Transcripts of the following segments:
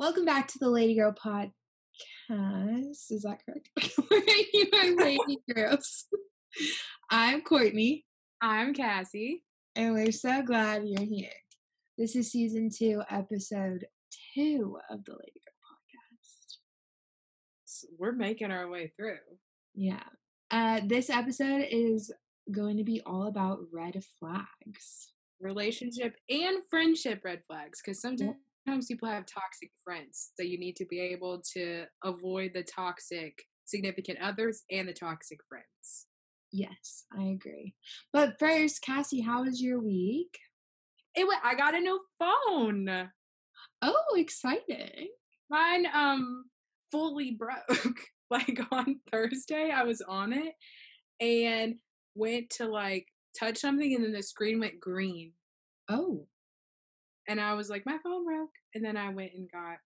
Welcome back to the Lady Girl Podcast. Is that correct? you are Lady Girls. I'm Courtney, I'm Cassie. and we're so glad you're here. This is season two, episode two of the Lady Girl Podcast. We're making our way through. Yeah. Uh, this episode is going to be all about red flags. Relationship and friendship red flags because sometimes people have toxic friends. So you need to be able to avoid the toxic significant others and the toxic friends. Yes, I agree. But first, Cassie, how was your week? It I got a new phone. Oh, exciting. Mine um fully broke. like on Thursday, I was on it and went to like touch something and then the screen went green. Oh, And I was like, my phone broke. And then I went and got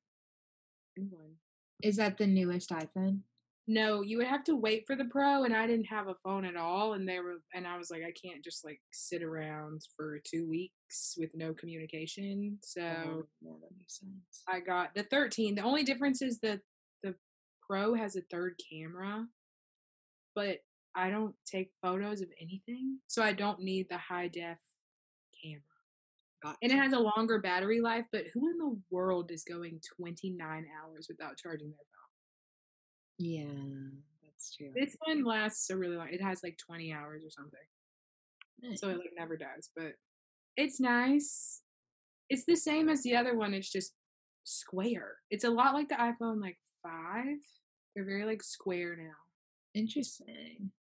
new one. is that the newest iPhone? No, you would have to wait for the pro, and I didn't have a phone at all. And they were, and I was like, I can't just like sit around for two weeks with no communication. Oh, so Oh, yeah, that makes sense. I got the 13. The only difference is that the pro has a third camera, but I don't take photos of anything, so I don't need the high def camera. And it has a longer battery life, but who in the world is going 29 hours without charging their phone? Yeah, that's true. This one lasts a really long. It has like 20 hours or something. Nice. So it like never dies, but it's nice. It's the same as the other one. It's just square. It's a lot like the iPhone like 5. They're very like square now. Interesting.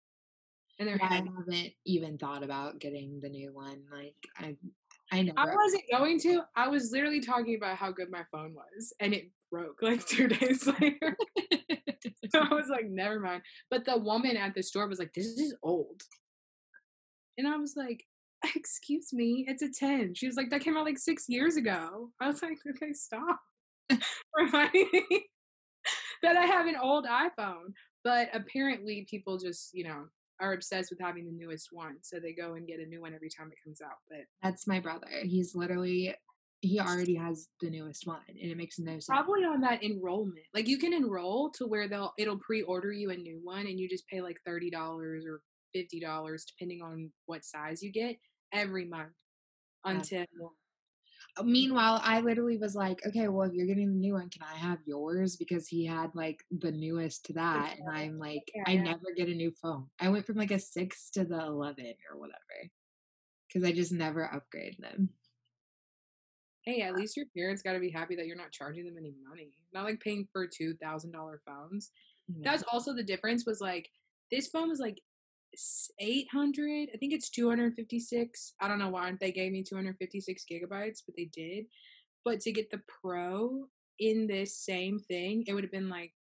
And they're Yeah, I haven't even thought about getting the new one. Like I, I never. I wasn't going to. I was literally talking about how good my phone was, and it broke like two days later. so I was like, never mind. But the woman at the store was like, this is old. And I was like, excuse me, it's a 10. She was like, that came out like six years ago. I was like, okay, stop. Reminding me that I have an old iPhone. But apparently, people just, you know, are obsessed with having the newest one. So they go and get a new one every time it comes out. But That's my brother. He's literally, he already has the newest one, and it makes no sense. probably on that enrollment. Like you can enroll to where they'll it'll pre-order you a new one and you just pay like $30 or $50 depending on what size you get every month until Meanwhile, I literally was like, okay, well, if you're getting the new one, can I have yours? Because he had like the newest to that. And I'm like, I never get a new phone. I went from like a six to the 11 or whatever. Because I just never upgrade them. hey, at least your parents got to be happy that you're not charging them any money. Not like paying for $2,000 phones. Yeah. That's also the difference was like this phone was like 800 i think it's 256 i don't know why they gave me 256 gigabytes but they did but to get the pro in this same thing it would have been like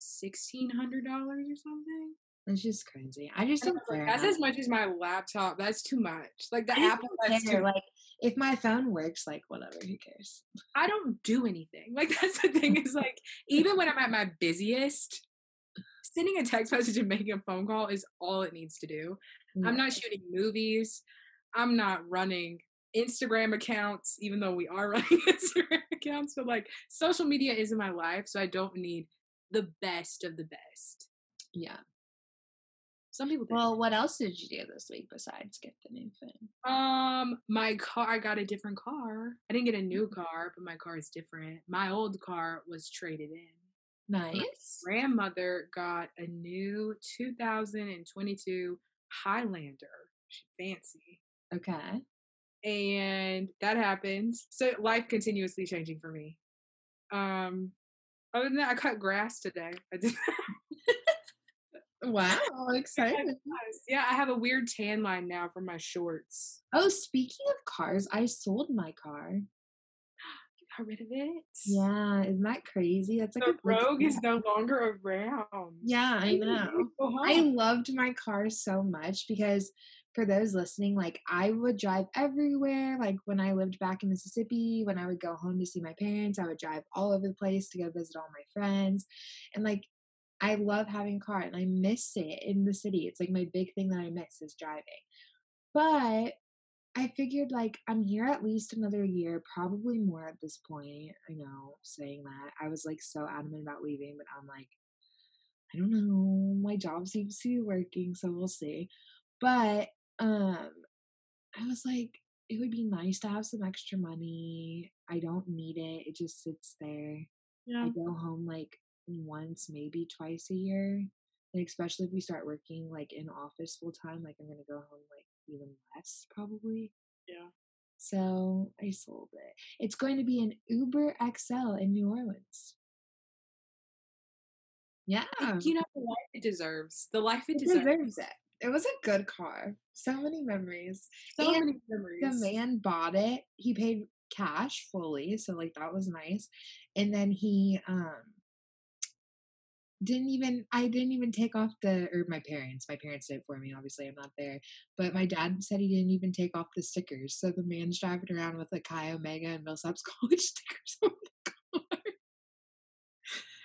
$1600 or something It's just crazy. I just don't care. that's as much as my laptop that's too much like the apple that's too Like, if my phone works, like, whatever, who cares? I don't do anything. Like that's the thing is like even when I'm at my busiest, sending a text message and making a phone call is all it needs to do. I'm not shooting movies. I'm not running Instagram accounts, even though we are running Instagram accounts. But like social media is in my life, so I don't need the best of the best. Yeah. Some people do. Well, what else did you do this week besides get the new thing? Um, my car, I got a different car. I didn't get a new car, but my car is different. My old car was traded in. Nice. grandmother got a new 2022 Highlander. She fancy. Okay. And that happened. So life continuously changing for me. Um other than that, I cut grass today. I did Wow. Excited. yeah, I have a weird tan line now from my shorts. Oh, speaking of cars, I sold my car. Got rid of it? Yeah, isn't that crazy? That's like The a rogue is no longer around. Yeah, I know. I loved my car so much because for those listening, like I would drive everywhere. Like when I lived back in Mississippi, when I would go home to see my parents, I would drive all over the place to go visit all my friends. And like I love having a car and I miss it in the city. It's like my big thing that I miss is driving. But I figured like I'm here at least another year, probably more at this point. I know saying that. I was like so adamant about leaving, but I'm like, I don't know. My job seems to be working, so we'll see. But um I was like, it would be nice to have some extra money. I don't need it. It just sits there. Yeah. I go home like once, maybe twice a year. And especially if we start working like in office full time, like I'm gonna go home like even less probably. Yeah. So I sold it. It's going to be an Uber XL in New Orleans. Yeah. You know the life it deserves. The life it, It deserves. deserves it. It was a good car. So many memories. So And many memories. the man bought it. He paid cash fully, so like that was nice. And then he um didn't even I didn't even take off the or my parents. My parents did it for me, obviously I'm not there. But my dad said he didn't even take off the stickers. So the man's driving around with like Chi Omega and Millsaps College stickers on the car.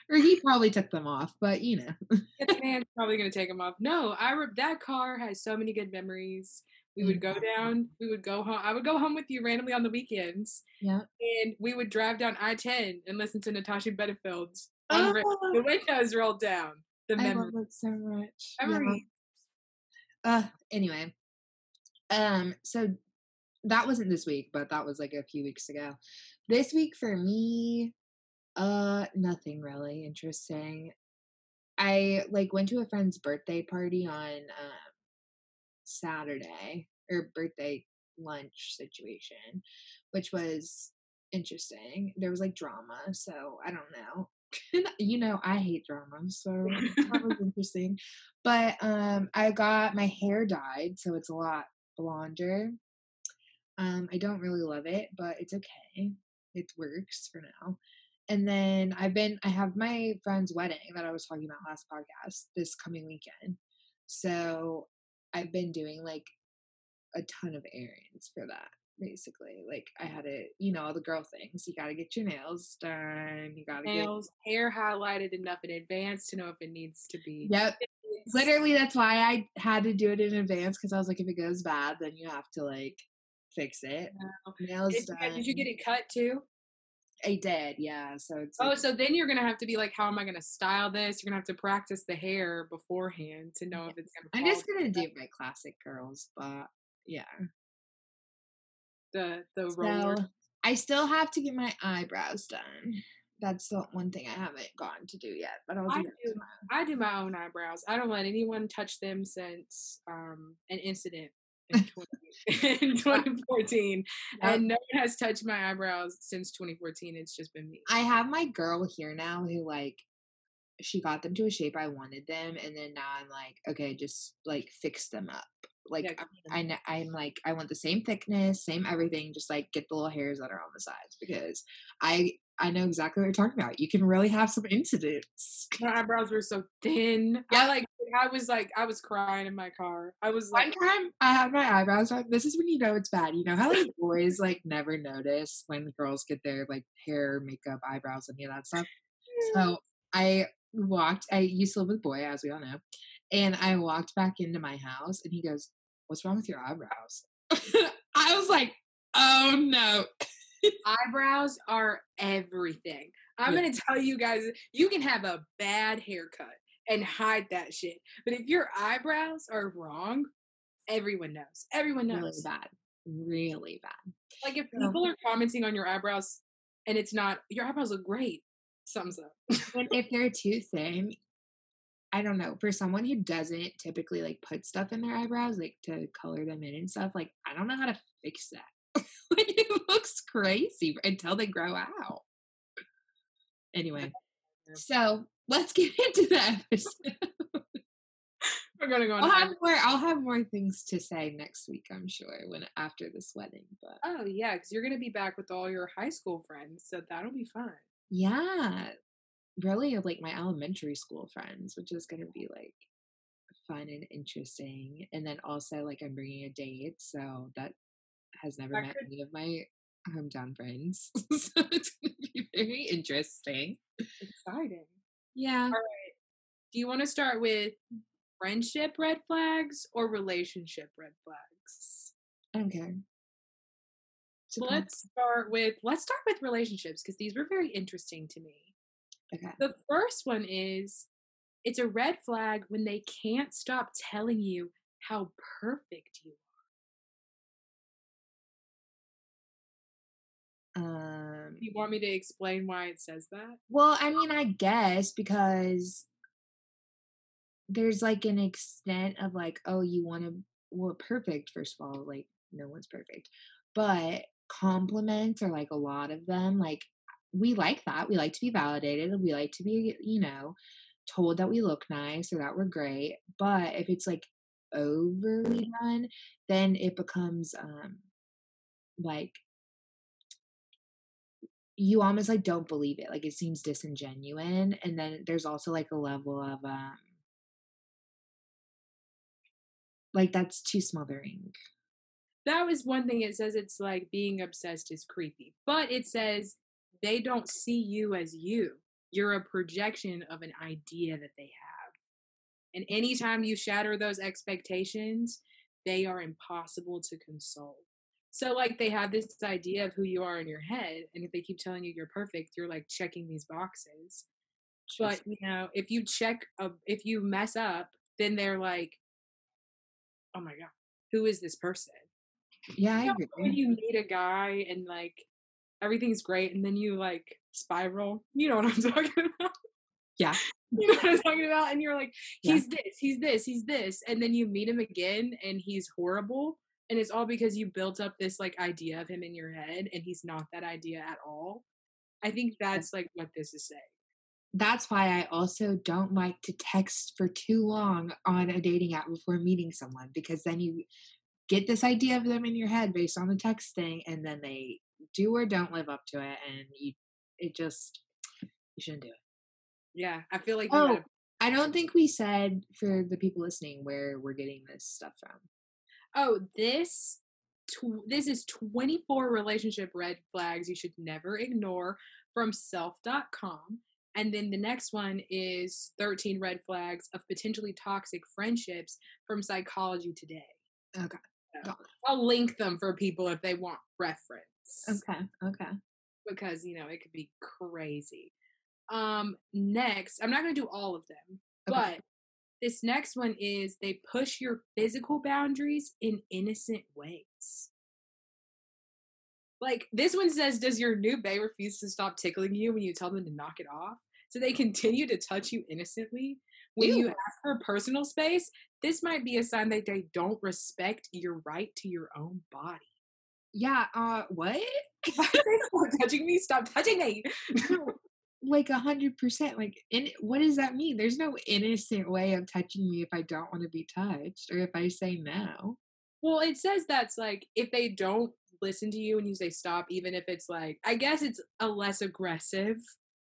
or he probably took them off, but you know. the man's probably gonna take them off. No, I re- that car has so many good memories. We would go Mhm. down. We would go home. I would go home with you randomly on the weekends, Yeah. and we would drive down I ten and listen to Natasha Bedingfield's. On the ra- Oh, the windows rolled down. The I memories. love it so much. Yeah. Uh anyway. Um so that wasn't this week, but that was like a few weeks ago. This week for me uh nothing really interesting. I like went to a friend's birthday party on um Saturday or birthday lunch situation, which was interesting. There was like drama, so I don't know. You know, I hate drama, so that was interesting. But um I got my hair dyed, so it's a lot blonder. Um I don't really love it, but it's okay. It works for now. And then I've been I have my friend's wedding that I was talking about last podcast this coming weekend. So I've been doing like a ton of errands for that basically. Like I had to, you know, all the girl things. You got to get your nails done. You got to get Nails, hair highlighted enough in advance to know if it needs to be. Yep. Literally that's why I had to do it in advance cuz I was like if it goes bad then you have to like fix it. Wow. Nails Did, done. did you get it cut too? I did. Yeah, so it's Oh, like, so then you're gonna have to be like, how am I gonna style this? You're gonna have to practice the hair beforehand to know if it's gonna. I'm just to do my classic girls, but yeah. The the roller. So I still have to get my eyebrows done. That's the one thing I haven't gotten to do yet, but I'll do I do. I do my own eyebrows. I don't let anyone touch them since um, an incident in, 20, in 2014, Yep. and no one has touched my eyebrows since 2014. It's just been me. I have my girl here now who like she got them to a shape I wanted them, and then now I'm like, okay, just like fix them up. Like Yeah, I'm- I, I'm like I want the same thickness, same everything. Just like get the little hairs that are on the sides because I I know exactly what you're talking about. You can really have some incidents. My eyebrows were so thin. Yeah. I like. I was like, I was crying in my car. I was One like, time I had my eyebrows. This is when you know it's bad. You know how like boys like never notice when girls get their like hair, makeup, eyebrows, any of that stuff. So I walked. I used to live with a boy, as we all know, and I walked back into my house, and he goes, "What's wrong with your eyebrows?" I was like, "Oh no!" eyebrows are everything. I'm Yeah. gonna tell you guys, you can have a bad haircut and hide that shit. But if your eyebrows are wrong, everyone knows. Everyone knows. Really bad, really bad. Like if people are commenting on your eyebrows and it's not your eyebrows look great, thumbs up. And if they're too thin, I don't know. For someone who doesn't typically like put stuff in their eyebrows, like to color them in and stuff, like I don't know how to fix that. like it looks crazy until they grow out. Anyway, so let's get into the episode. We're gonna go on. I'll have more. I'll have more things to say next week. I'm sure when after this wedding. But Oh yeah, because you're gonna be back with all your high school friends, so that'll be fun. yeah, really like my elementary school friends, which is gonna be like fun and interesting. And then also like I'm bringing a date, so that has never That met could- any of my hometown friends, so it's gonna be very interesting. Exciting. Yeah, All right. Do you want to start with friendship red flags or relationship red flags? Okay. So let's start with let's start with relationships because these were very interesting to me. Okay. The first one is it's a red flag when they can't stop telling you how perfect you are. Um, you want me to explain why it says that? Well, I mean, I guess because there's like an extent of like, oh, you want to, well, perfect, first of all, like, no one's perfect, but compliments are like a lot of them. Like, we like that. We like to be validated. We like to be, you know, told that we look nice or that we're great. But if it's like overly done, then it becomes um like you almost like don't believe it. Like it seems disingenuous. And then there's also like a level of um like that's too smothering. That was one thing it says it's like being obsessed is creepy. But it says they don't see you as you. You're a projection of an idea that they have. And anytime you shatter those expectations, they are impossible to console. So, like, they have this idea of who you are in your head. And if they keep telling you you're perfect, you're like checking these boxes. But, you know, if you check, a, if you mess up, then they're like, oh my God, who is this person? Yeah, I agree. When you meet a guy and like everything's great, and then you like spiral. You know what I'm talking about? Yeah. You know what I'm talking about? And you're like, he's yeah. this, he's this, he's this. And then you meet him again and he's horrible. And it's all because you built up this like idea of him in your head and he's not that idea at all. I think that's like what this is saying. That's why I also don't like to text for too long on a dating app before meeting someone because then you get this idea of them in your head based on the texting and then they do or don't live up to it and you it just you shouldn't do it. Yeah i feel like oh i don't think we said for the people listening where we're getting this stuff from. Oh this tw- this is 24 relationship red flags you should never ignore from self.com and then the next one is 13 red flags of potentially toxic friendships from psychology today. Okay so I'll link them for people if they want reference. Okay. Okay. Because you know it could be crazy. Um, next, I'm not gonna do all of them, okay. but this next one is they push your physical boundaries in innocent ways. Like this one says, does your new bae refuse to stop tickling you when you tell them to knock it off? So they continue to touch you innocently. When Ew. you ask for personal space, this might be a sign that they don't respect your right to your own body. Yeah, uh, what? Stop touching me, stop touching me. like a hundred percent. Like, in what does that mean? There's no innocent way of touching me if I don't want to be touched or if I say no. Well, it says that's like if they don't listen to you and you say stop, even if it's like, I guess it's a less aggressive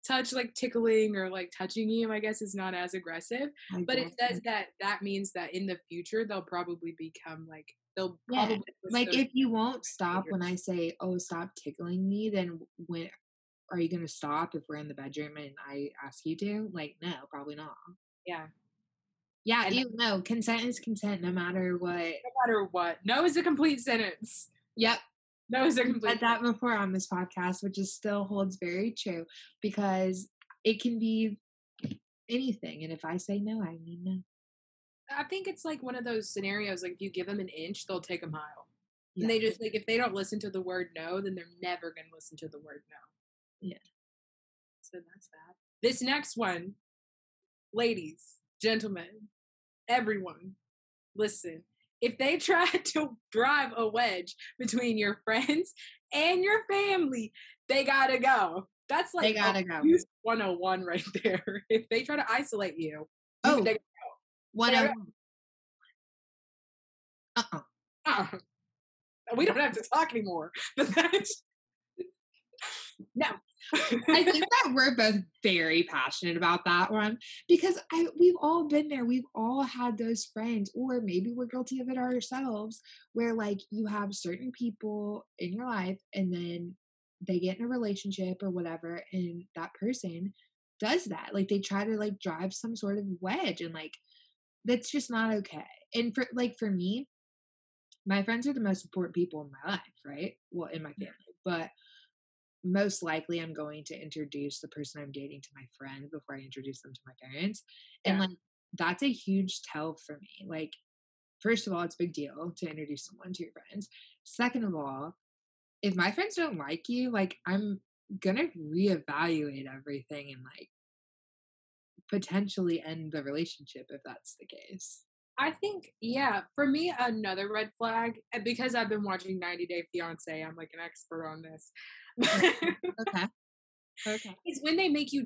touch like tickling or like touching you i guess is not as aggressive I but it says that that means that in the future they'll probably become like they'll yeah. like if you won't stop when i say oh stop tickling me then when are you going to stop if we're in the bedroom and i ask you to like no probably not yeah yeah you know consent is consent no matter what no matter what no is a complete sentence yep that was a complete. Said that before on this podcast, which is still holds very true because it can be anything, and if I say no, I mean no. I think it's like one of those scenarios. Like if you give them an inch, they'll take a mile. Yeah. And they just like if they don't listen to the word no, then they're never going to listen to the word no. Yeah. So that's that. This next one, ladies, gentlemen, everyone, listen if they try to drive a wedge between your friends and your family, they gotta go. That's like they gotta go. 101 right there. If they try to isolate you, oh, they gotta go. 101. Uh-uh. uh-uh. We don't have to talk anymore. But that's no. I think that we're both very passionate about that one because I we've all been there. We've all had those friends, or maybe we're guilty of it ourselves, where like you have certain people in your life and then they get in a relationship or whatever, and that person does that. Like they try to like drive some sort of wedge and like that's just not okay. And for like for me, my friends are the most important people in my life, right? Well, in my family, but most likely I'm going to introduce the person I'm dating to my friend before I introduce them to my parents. And Yeah. like that's a huge tell for me. Like, first of all, it's a big deal to introduce someone to your friends. Second of all, if my friends don't like you, like I'm gonna reevaluate everything and like potentially end the relationship if that's the case. I think, yeah, for me, another red flag, and because I've been watching 90 Day Fiance, I'm like an expert on this. Okay. Okay. is when they make you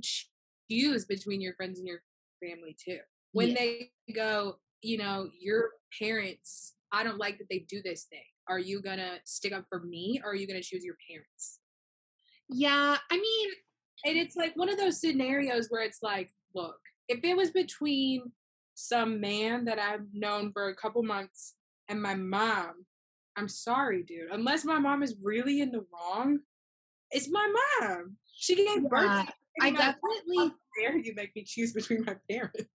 choose between your friends and your family too. When Yeah. they go, you know, your parents, I don't like that they do this thing. Are you gonna stick up for me or are you gonna choose your parents? Yeah, I mean, And it's like one of those scenarios where it's like, look, if it was between some man that I've known for a couple months and my mom, I'm sorry, dude. Unless my mom is really in the wrong, it's my mom. She gave birth. Yeah, to. I definitely how dare you make me choose between my parents?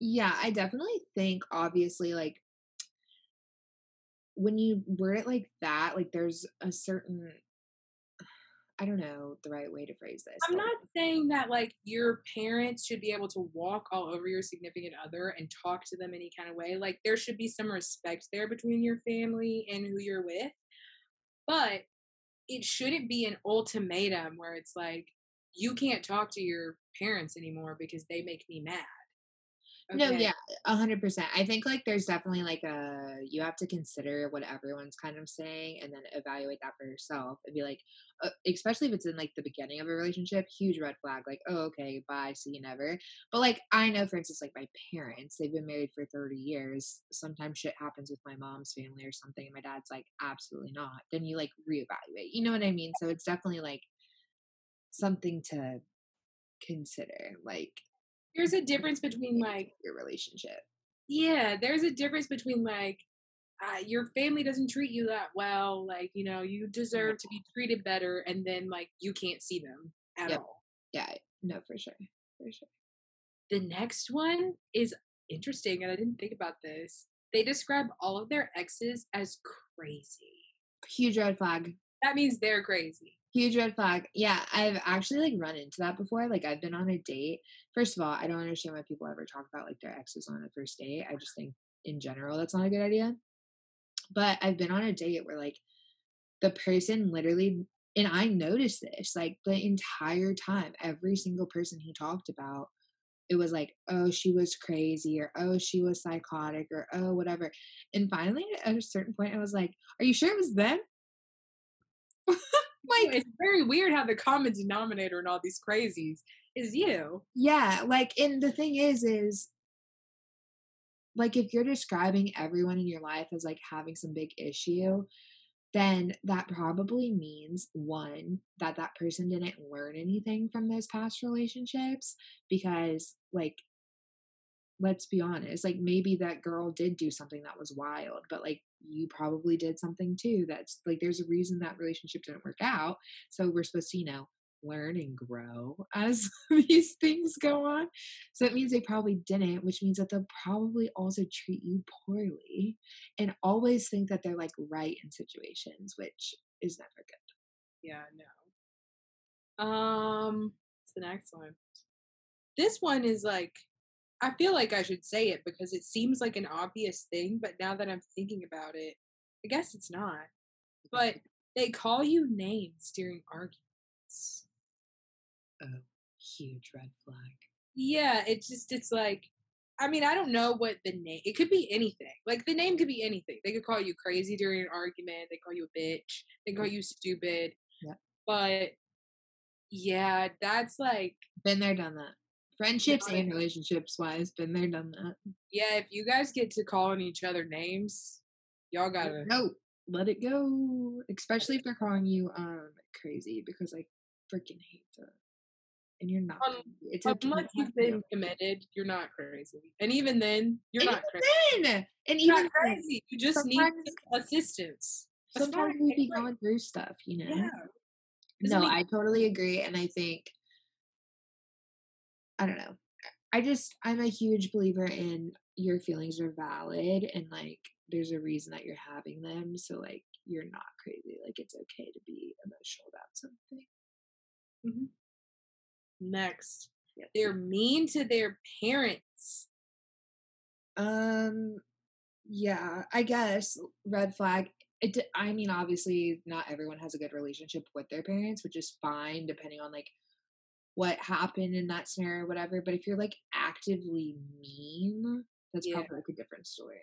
Yeah, I definitely think obviously like when you word it like that, like there's a certain I don't know the right way to phrase this. I'm not saying that like your parents should be able to walk all over your significant other and talk to them any kind of way. Like there should be some respect there between your family and who you're with. But it shouldn't be an ultimatum where it's like you can't talk to your parents anymore because they make me mad. No, yeah, a hundred percent. I think like there's definitely like a you have to consider what everyone's kind of saying and then evaluate that for yourself and be like, uh, especially if it's in like the beginning of a relationship, huge red flag. Like, oh, okay, bye, see you never. But like I know, for instance, like my parents, they've been married for thirty years. Sometimes shit happens with my mom's family or something, and my dad's like, absolutely not. Then you like reevaluate. You know what I mean? So it's definitely like something to consider. Like There's a difference between like your relationship. yeah, there's a difference between like uh, your family doesn't treat you that well, like you know you deserve to be treated better, and then like you can't see them at Yep. all. Yeah, no, for sure, for sure. The next one is interesting, and I didn't think about this. They describe all of their exes as crazy. Huge red flag. That means they're crazy. Huge red flag. Yeah, I've actually like run into that before. Like I've been on a date. First of all, I don't understand why people ever talk about like their exes on a first date. I just think in general that's not a good idea. But I've been on a date where like the person literally and I noticed this like the entire time, every single person he talked about, it was like, oh, she was crazy, or oh, she was psychotic, or oh, whatever. And finally, at a certain point, I was like, are you sure it was them? Like it's very weird how the common denominator in all these crazies is you. Yeah, like and the thing is is like if you're describing everyone in your life as like having some big issue, then that probably means one that that person didn't learn anything from those past relationships because like let's be honest, like maybe that girl did do something that was wild, but like you probably did something too that's like there's a reason that relationship didn't work out. So we're supposed to, you know, learn and grow as these things go on. So it means they probably didn't, which means that they'll probably also treat you poorly and always think that they're like right in situations, which is never good. Yeah, no. Um, what's the next one? This one is like, I feel like I should say it because it seems like an obvious thing, but now that I'm thinking about it, I guess it's not. But they call you names during arguments. Oh, huge red flag. Yeah, it's just, it's like, I mean, I don't know what the name, it could be anything. Like, the name could be anything. They could call you crazy during an argument, they call you a bitch, they call you stupid. Yeah. But yeah, that's like, Been there, done that. Friendships and relationships wise, been there, done that. yeah, if you guys get to calling each other names, y'all gotta. No, let it go. Especially if they're calling you um crazy because I freaking hate that. And you're not. Um, it's. Unless you you've been committed, you're not crazy. And even then, you're And not crazy. to. And, You're even not then, crazy. You just need assistance. Sometimes we be going through stuff, you know. Yeah. No, I totally agree, and I think I don't know. I just I'm a huge believer in your feelings are valid and like there's a reason that you're having them. So like you're not crazy. Like it's okay to be emotional about something. Mm-hmm. Next, yes. they're mean to their parents. Um, yeah, I guess red flag. It. I mean, obviously, not everyone has a good relationship with their parents, which is fine depending on like what happened in that scenario, or whatever. But if you're like actively mean, that's yeah. probably like a different story.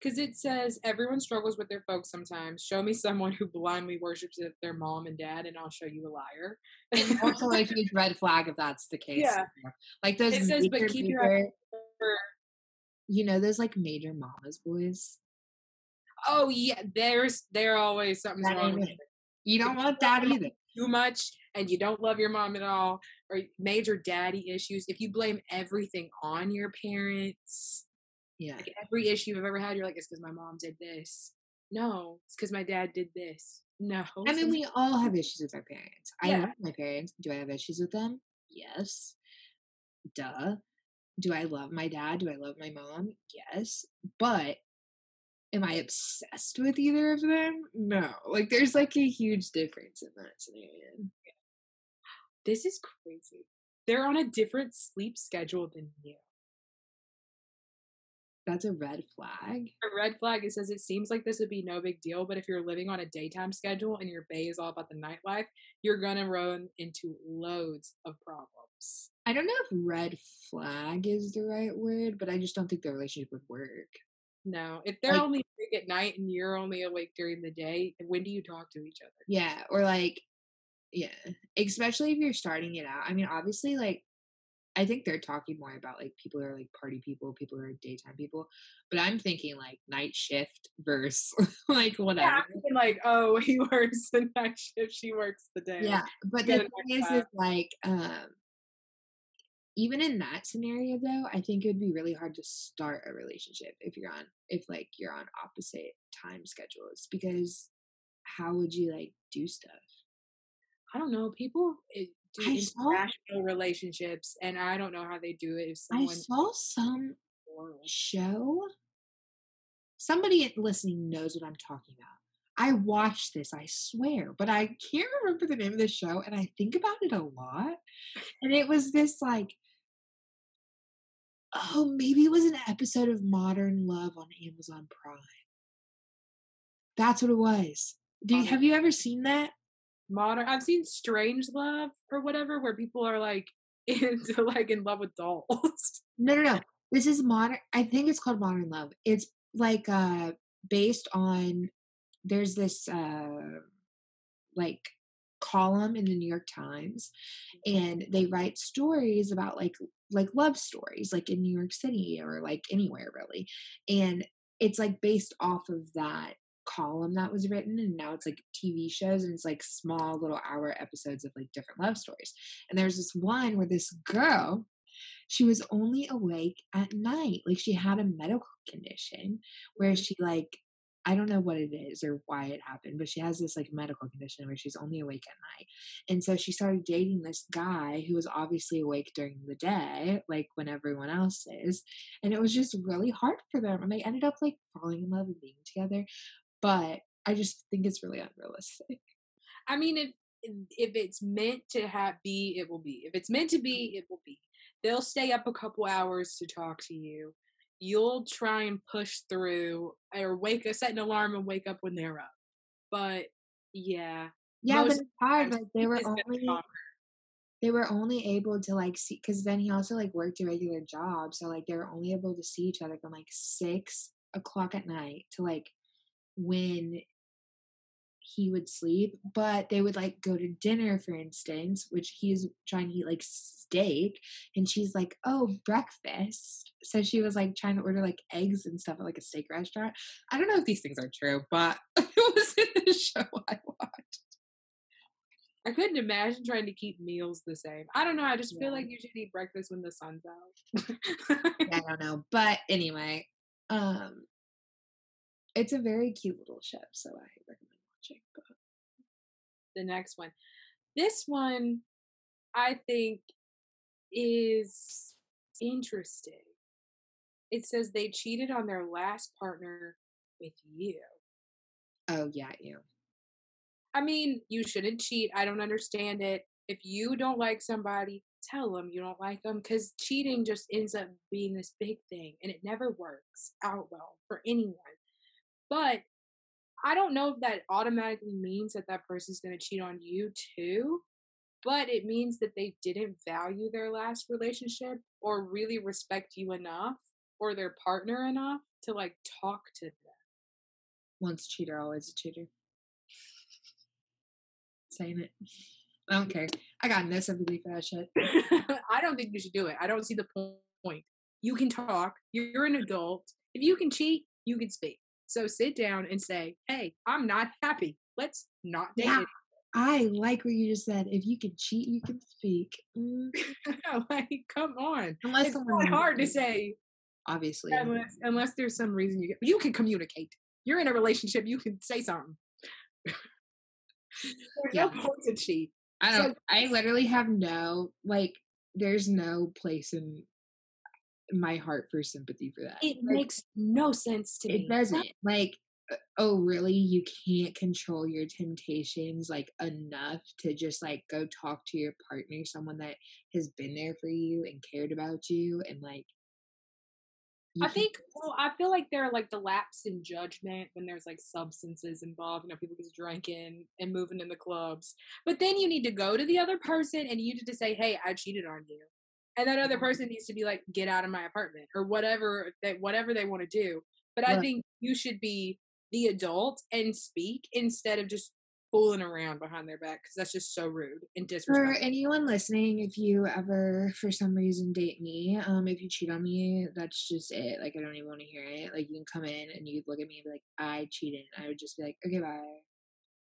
Because it says everyone struggles with their folks sometimes. Show me someone who blindly worships their mom and dad, and I'll show you a liar. and also, like a huge red flag if that's the case. Yeah, like those. It says, but keep your. You know those like major mamas boys. Oh yeah, there's there always something's that wrong. With it. You don't want that either. Too much, and you don't love your mom at all, or major daddy issues. If you blame everything on your parents, yeah. Like every issue I've ever had, you're like, it's because my mom did this. No, it's because my dad did this. No. I mean, we all have issues with our parents. I yeah. love my parents. Do I have issues with them? Yes. Duh. Do I love my dad? Do I love my mom? Yes. But am I obsessed with either of them? No. Like, there's like a huge difference in that scenario. This is crazy. They're on a different sleep schedule than you. That's a red flag. A red flag. It says it seems like this would be no big deal, but if you're living on a daytime schedule and your bae is all about the nightlife, you're gonna run into loads of problems. I don't know if red flag is the right word, but I just don't think the relationship would work. No, if they're like, only awake at night and you're only awake during the day, when do you talk to each other? Yeah, or like, yeah, especially if you're starting it out. I mean, obviously, like I think they're talking more about like people who are like party people, people who are daytime people. But I'm thinking like night shift versus like whatever. Yeah, like, oh, he works the night shift, she works the day. Yeah. But the thing is is like um even in that scenario though, I think it would be really hard to start a relationship if you're on if like you're on opposite time schedules because how would you like do stuff? I don't know. People, it, do international relationships, and I don't know how they do it. If someone I saw some show, somebody listening knows what I'm talking about. I watched this, I swear, but I can't remember the name of the show, and I think about it a lot. And it was this like, oh, maybe it was an episode of Modern Love on Amazon Prime. That's what it was. Do you, have you ever seen that? Modern I've seen Strange Love or whatever where people are like into like in love with dolls. No, no, no. This is modern I think it's called Modern Love. It's like uh based on there's this uh like column in the New York Times and they write stories about like like love stories like in New York City or like anywhere really. And it's like based off of that column that was written and now it's like TV shows and it's like small little hour episodes of like different love stories. And there's this one where this girl she was only awake at night. Like she had a medical condition where she like I don't know what it is or why it happened, but she has this like medical condition where she's only awake at night. And so she started dating this guy who was obviously awake during the day, like when everyone else is. And it was just really hard for them. And they ended up like falling in love and being together but I just think it's really unrealistic. I mean, if if it's meant to have be, it will be. If it's meant to be, it will be. They'll stay up a couple hours to talk to you. You'll try and push through, or wake, uh, set an alarm and wake up when they're up. But yeah, yeah, but it's hard. Like they were only they were only able to like see because then he also like worked a regular job, so like they were only able to see each other from like six o'clock at night to like when he would sleep, but they would like go to dinner, for instance, which he's trying to eat like steak, and she's like, "Oh, breakfast." So she was like trying to order like eggs and stuff at like a steak restaurant. I don't know if these things are true, but it was in the show I watched. I couldn't imagine trying to keep meals the same. I don't know. I just yeah. feel like you should eat breakfast when the sun's out. yeah, I don't know, but anyway, um, it's a very cute little show, so I recommend watching. But. The next one, this one, I think is interesting. It says they cheated on their last partner with you. Oh yeah, you. I mean, you shouldn't cheat. I don't understand it. If you don't like somebody, tell them you don't like them because cheating just ends up being this big thing and it never works out well for anyone. But I don't know if that automatically means that that person's going to cheat on you too, but it means that they didn't value their last relationship or really respect you enough or their partner enough to like talk to them. Once a cheater, always a cheater. Saying it. I don't care. I got no sympathy for that shit. I don't think you should do it. I don't see the point. You can talk. You're an adult. If you can cheat, you can speak. So sit down and say, "Hey, I'm not happy. Let's not date." Yeah. I like what you just said. If you can cheat, you can speak. Mm. like, come on. Unless it's not hard to say. Obviously. Unless, unless there's some reason you you can communicate. You're in a relationship. You can say something. yeah. no point to cheat. I don't. So, I literally have no like. There's no place in my heart for sympathy for that. It like, makes no sense to it me. It doesn't. Like, uh, oh, really? You can't control your temptations like enough to just like go talk to your partner, someone that has been there for you and cared about you, and like I think well, I feel like there are like the lapse in judgment when there's like substances involved. You know, people just drinking and moving in the clubs. But then you need to go to the other person and you need to say, "Hey, I cheated on you," and that other person needs to be like, "Get out of my apartment" or whatever that whatever they want to do. But I think you should be the adult and speak instead of just fooling around behind their back because that's just so rude and disrespectful. For anyone listening, if you ever for some reason date me, um, if you cheat on me, that's just it. Like I don't even want to hear it. Like you can come in and you look at me and be like, I cheated. And I would just be like, okay, bye.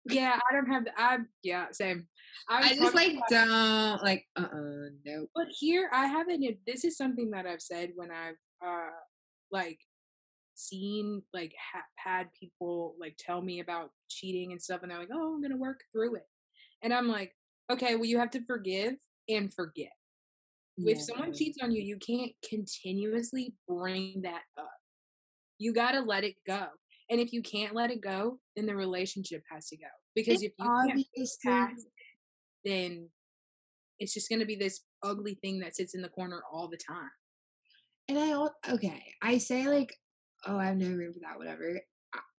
Yeah, I don't have. The, I yeah, same. I, I just like don't like. Uh, uh-uh, uh no. But here, I haven't. This is something that I've said when I've uh like seen like ha- had people like tell me about cheating and stuff and they're like oh i'm gonna work through it and i'm like okay well you have to forgive and forget yeah. if someone cheats on you you can't continuously bring that up you gotta let it go and if you can't let it go then the relationship has to go because if you can't then it's just gonna be this ugly thing that sits in the corner all the time and I okay, I say like oh, I have no room for that, whatever.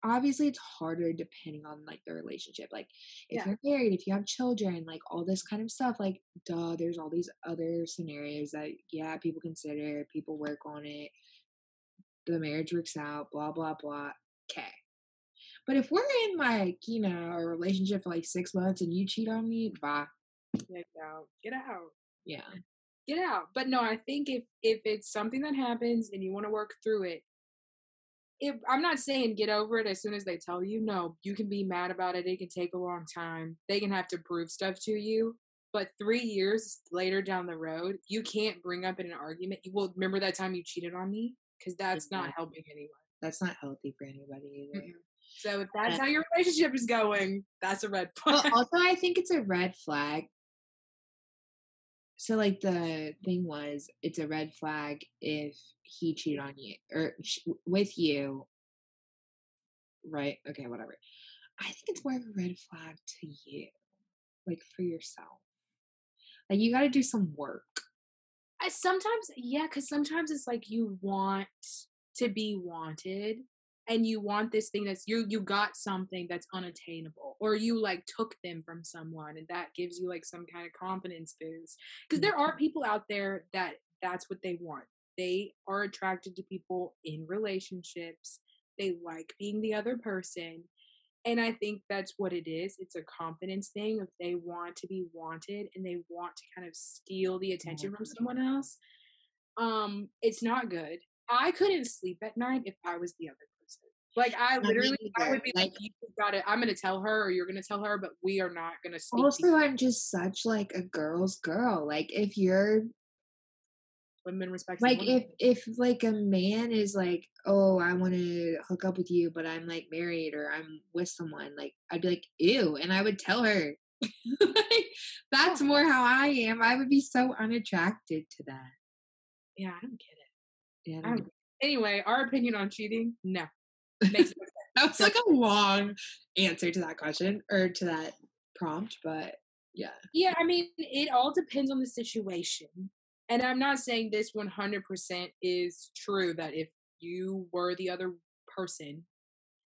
Obviously, it's harder depending on like the relationship. Like, if yeah. you're married, if you have children, like all this kind of stuff, like, duh, there's all these other scenarios that, yeah, people consider, people work on it, the marriage works out, blah, blah, blah. Okay. But if we're in like, you know, a relationship for like six months and you cheat on me, bye. Get out. Get out. Yeah. Get out. But no, I think if if it's something that happens and you want to work through it, if I'm not saying get over it as soon as they tell you, no, you can be mad about it. It can take a long time. They can have to prove stuff to you. But three years later down the road, you can't bring up in an argument. You will remember that time you cheated on me because that's not helping anyone. That's not healthy for anybody either. Mm-hmm. So if that's how your relationship is going, that's a red flag. Well, also, I think it's a red flag so like the thing was it's a red flag if he cheated on you or with you right okay whatever i think it's more of a red flag to you like for yourself like you got to do some work I sometimes yeah because sometimes it's like you want to be wanted and you want this thing that's you you got something that's unattainable or you like took them from someone and that gives you like some kind of confidence boost because there are mm-hmm. people out there that that's what they want. They are attracted to people in relationships they like being the other person and i think that's what it is it's a confidence thing if they want to be wanted and they want to kind of steal the attention from someone else um it's not good i couldn't sleep at night if i was the other person. like I literally, I would be like, like, "You got it. I'm gonna tell her, or you're gonna tell her, but we are not gonna." Sleep also, I'm just such like a girl's girl. Like if you're women respect like women. if if like a man is like oh i want to hook up with you but i'm like married or i'm with someone like i'd be like ew and i would tell her like, that's more how i am i would be so unattracted to that yeah i don't get it yeah I Anyway, our opinion on cheating, no. Makes no that was like a long answer to that question or to that prompt, but yeah. Yeah, I mean, it all depends on the situation. And I'm not saying this 100% is true that if you were the other person,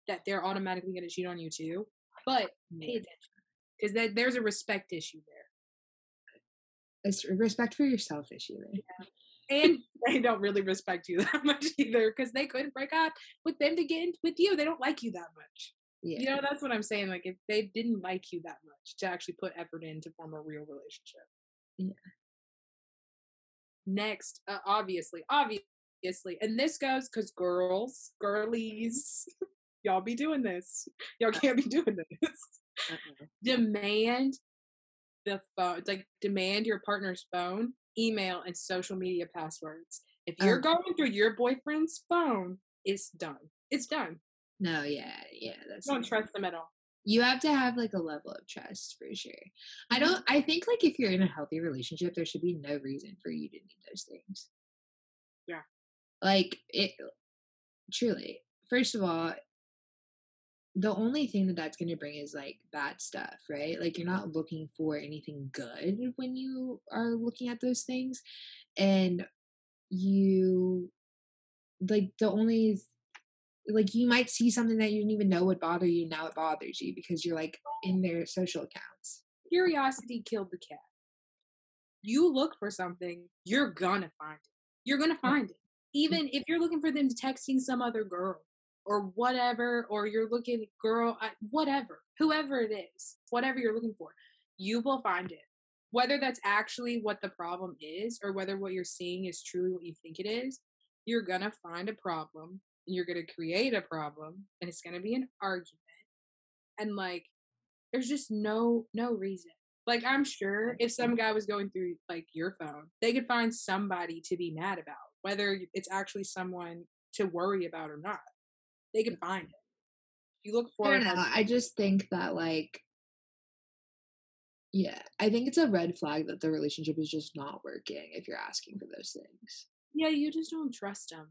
that they're automatically going to cheat on you too. But pay attention because that there's a respect issue there. It's a respect for yourself issue there. Yeah and they don't really respect you that much either because they couldn't break up with them to get in with you. They don't like you that much. Yeah. You know, that's what I'm saying. Like, if they didn't like you that much to actually put effort in to form a real relationship. Yeah. Next, uh, obviously, obviously, and this goes because girls, girlies, y'all be doing this. Y'all can't be doing this. Uh-uh. Demand the phone, like demand your partner's phone email, and social media passwords. If you're okay. going through your boyfriend's phone, it's done. It's done. No, yeah, yeah. That's don't trust them at all. You have to have like a level of trust for sure. I mm-hmm. don't I think like if you're in a healthy relationship, there should be no reason for you to need those things. Yeah. Like it truly. First of all, the only thing that that's going to bring is like bad stuff, right? Like you're mm-hmm. not looking for anything good when you are looking at those things. And you like the only like you might see something that you didn't even know would bother you now it bothers you because you're like in their social accounts. Curiosity killed the cat. You look for something you're gonna find it. You're gonna mm. find it mm. even if you're looking for them texting some other girl or whatever, or you're looking, girl, whatever, whoever it is, whatever you're looking for, you will find it. Whether that's actually what the problem is or whether what you're seeing is truly what you think it is, you're going to find a problem and you're going to create a problem and it's going to be an argument. And like, there's just no, no reason. Like, I'm sure if some guy was going through like your phone, they could find somebody to be mad about, whether it's actually someone to worry about or not they can find it. You look for. I don't know. I just think that like, yeah, I think it's a red flag that the relationship is just not working if you're asking for those things. Yeah, you just don't trust them.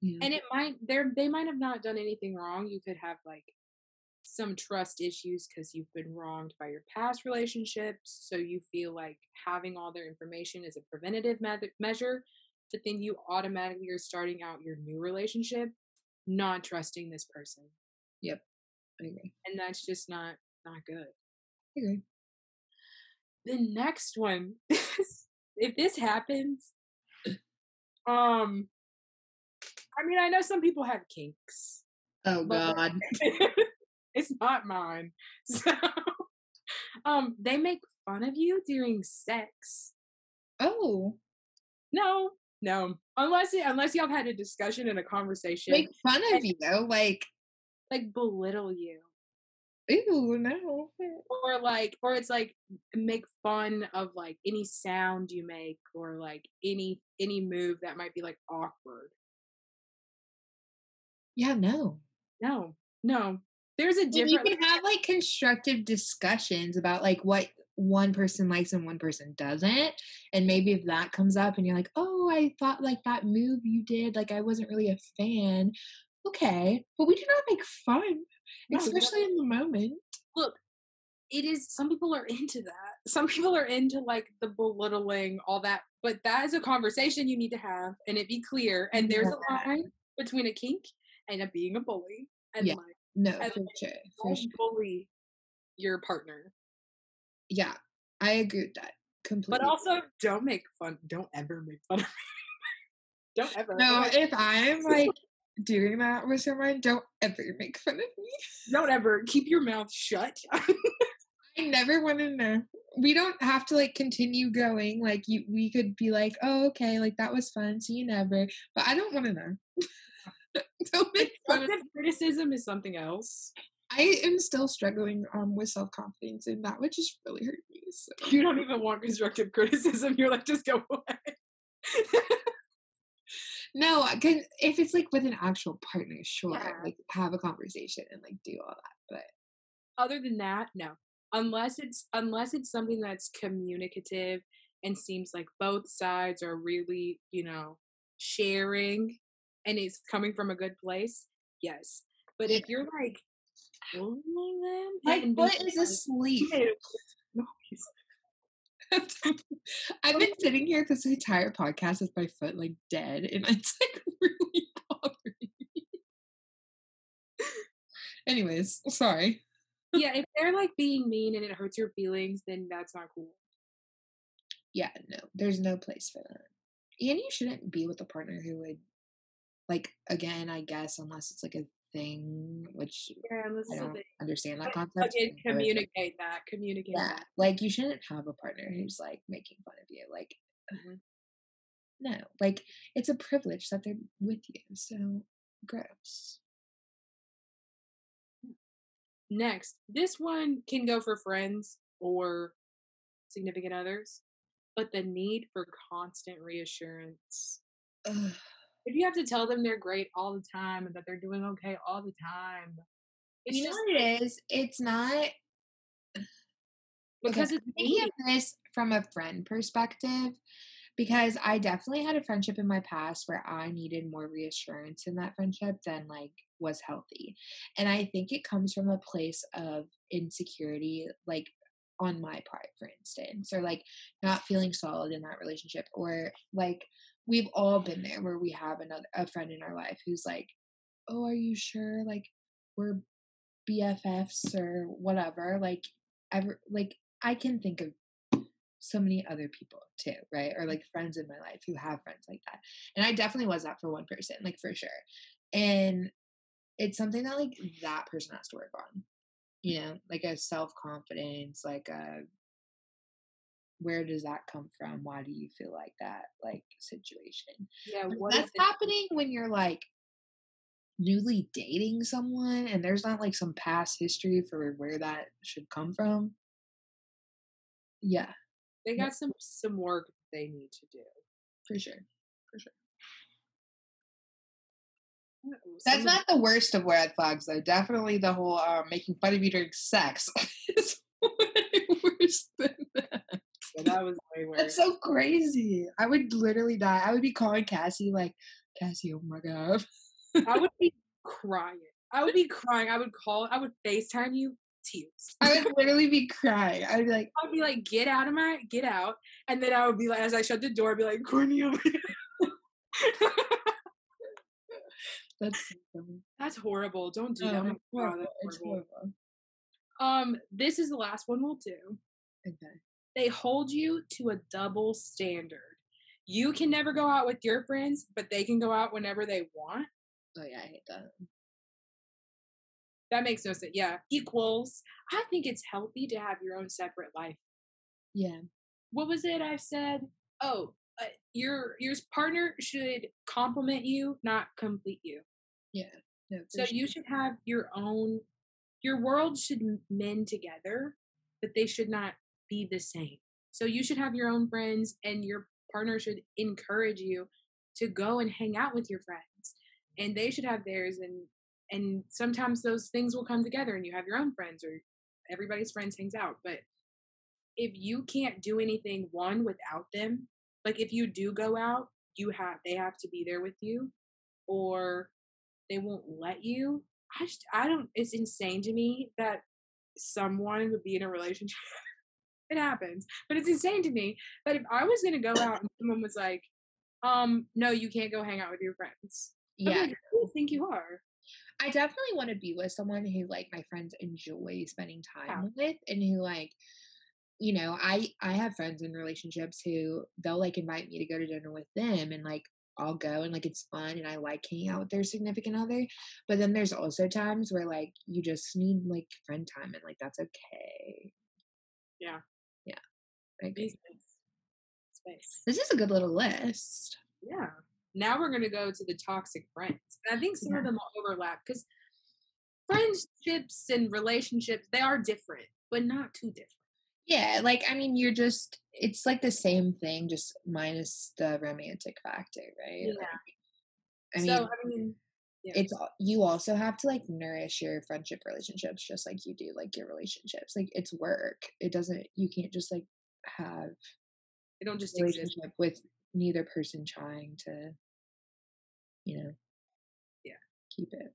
Yeah. And it might they're they might have not done anything wrong. You could have like some trust issues because you've been wronged by your past relationships. So you feel like having all their information is a preventative me- measure. But then you automatically are starting out your new relationship not trusting this person. Yep. I agree. And that's just not not good. I agree. The next one, if this happens, um I mean I know some people have kinks. Oh god. it's not mine. So um they make fun of you during sex. Oh. No, no, unless unless y'all had a discussion and a conversation, make fun of you, like like belittle you. Ew, no. Or like, or it's like make fun of like any sound you make, or like any any move that might be like awkward. Yeah, no, no, no. There's a different. you can have like constructive discussions about like what one person likes and one person doesn't. And maybe if that comes up and you're like, oh, I thought like that move you did, like I wasn't really a fan. Okay. But we do not make fun, no, especially in the moment. Look, it is, some people are into that. Some people are into like the belittling, all that. But that is a conversation you need to have and it be clear. And there's yeah. a line between a kink and a being a bully. And yeah. like, no, for sure. For sure. bully your partner yeah, I agree with that completely. But also, don't make fun. Don't ever make fun of me. don't ever. No, if I'm like doing that with someone, don't ever make fun of me. Don't ever keep your mouth shut. I never want to know. We don't have to like continue going. Like you, we could be like, oh, okay, like that was fun. See you never. But I don't want to know. don't make fun of criticism is something else. I am still struggling um, with self confidence, and that would just really hurt me. So. You don't even want constructive criticism. You're like, just go away. no, because if it's like with an actual partner, sure, yeah. like have a conversation and like do all that. But other than that, no. Unless it's unless it's something that's communicative and seems like both sides are really, you know, sharing and it's coming from a good place, yes. But if you're like them, My foot is asleep. I've been sitting here this entire podcast with my foot like dead, and it's like really bothering me. Anyways, sorry. yeah, if they're like being mean and it hurts your feelings, then that's not cool. Yeah, no, there's no place for that. And you shouldn't be with a partner who would, like, again, I guess, unless it's like a thing, which Yeah, I don't understand that concept. Again, communicate that. Communicate Yeah, that. like you shouldn't have a partner who's like making fun of you. Like, Mhm. no, like it's a privilege that they're with you. So gross. Next, this one can go for friends or significant others, but the need for constant reassurance. Ugh. If you have to tell them they're great all the time and that they're doing okay all the time, it's you know just what it is? It's not because it's thinking of this from a friend perspective because I definitely had a friendship in my past where I needed more reassurance in that friendship than like was healthy. And I think it comes from a place of insecurity, like on my part, for instance, or like not feeling solid in that relationship, or like we've all been there where we have another a friend in our life who's like, Oh, are you sure? Like we're BFFs or whatever. Like ever like I can think of so many other people too, right? Or like friends in my life who have friends like that. And I definitely was that for one person, like for sure. And it's something that like that person has to work on. You know, like a self confidence, like a where does that come from? Why do you feel like that? Like situation. Yeah, that's happening when you're like newly dating someone and there's not like some past history for where that should come from. Yeah, they got some some work they need to do. for sure. For sure. That's not the worst of red flags though. Definitely the whole uh, making fun of you during sex is way worse than that was way worse. That's so crazy. I would literally die. I would be calling Cassie like, Cassie, oh my god. I would be crying. I would be crying. I would call. I would FaceTime you, tears. I would literally be crying. I would be like, I would be like, "Get out of my, get out!" And then I would be like, as I shut the door, I'd be like, "Cornelia." that's. That's horrible. Don't do No, that. Oh it's horrible. It's horrible. Um, this is the last one we'll do. Okay. They hold you to a double standard. You can never go out with your friends, but they can go out whenever they want. Oh yeah, I hate that. That makes no sense. Yeah, equals. I think it's healthy to have your own separate life. Yeah. what was it I've said? Oh, uh, your your partner should complement you, not complete you. No, So for you should have your own. Your world should mend together, but they should not be the same. So you should have your own friends, and your partner should encourage you to go and hang out with your friends, and they should have theirs. And and sometimes those things will come together, and you have your own friends, or everybody's friends hangs out. But if you can't do anything one without them, like if you do go out, you have they have to be there with you, or they won't let you. I just I don't. It's insane to me that someone would be in a relationship. it happens, but it's insane to me that if I was gonna go out and someone was like, "Um, no, you can't go hang out with your friends," Yeah. like, who do you think you are? I definitely want to be with someone who like my friends enjoy spending Yeah. time with and who like you know, I I have friends in relationships who they'll like invite me to go to dinner with them and like I'll go and like it's fun and I like hanging out with their significant other. But then there's also times where like you just need like friend time and like that's okay. Yeah. Yeah. Space. This is a good little list. Yeah. Now we're gonna go to the toxic friends. And I think some of them will overlap because friendships and relationships they are different, but not too different. Yeah, like I mean you're just it's like the same thing just minus the romantic factor, right? Yeah. Like, I so mean I mean, yeah. it's you also have to like nourish your friendship relationships just like you do like your relationships like it's work it doesn't you can't just like have they don't just a exist. relationship with neither person trying to you know yeah, Keep it.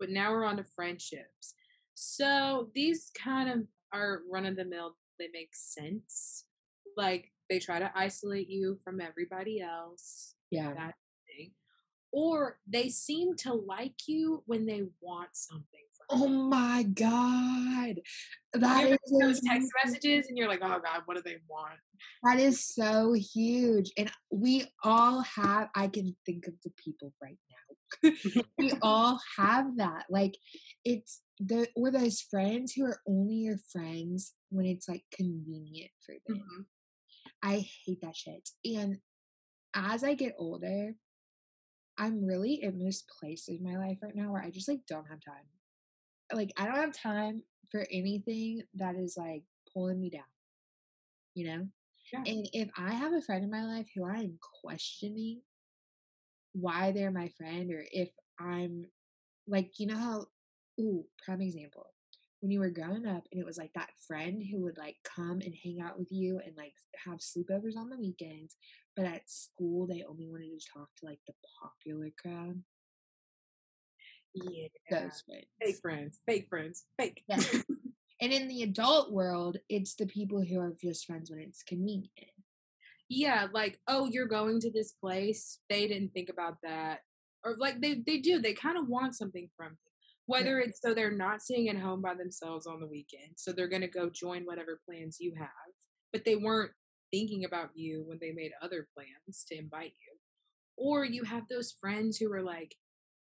But now we're on to friendships. So these kind of are run of the mill. They make sense. Like they try to isolate you from everybody else. Yeah. That thing. Or they seem to like you when they want something Oh my god. That is those text messages and you're like, oh God, what do they want? That is so huge. And we all have, I can think of the people right now. we all have that. Like, it's the, or those friends who are only your friends when it's like convenient for them. Mhm. I hate that shit. And as I get older, I'm really in this place in my life right now where I just like don't have time. Like I don't have time for anything that is like pulling me down. You know? Yeah. And if I have a friend in my life who I am questioning why they're my friend or if I'm like, you know how ooh, prime example. When you were growing up and it was like that friend who would like come and hang out with you and like have sleepovers on the weekends, but at school they only wanted to talk to like the popular crowd. Yeah. Those friends. Fake friends. Fake friends. Fake. Yeah. And in the adult world, it's the people who are just friends when it's convenient. yeah, like, oh, you're going to this place. They didn't think about that. Or like they they do. They kind of want something from you. Whether it's so they're not staying at home by themselves on the weekend, so they're gonna go join whatever plans you have, but they weren't thinking about you when they made other plans to invite you. Or you have those friends who are like,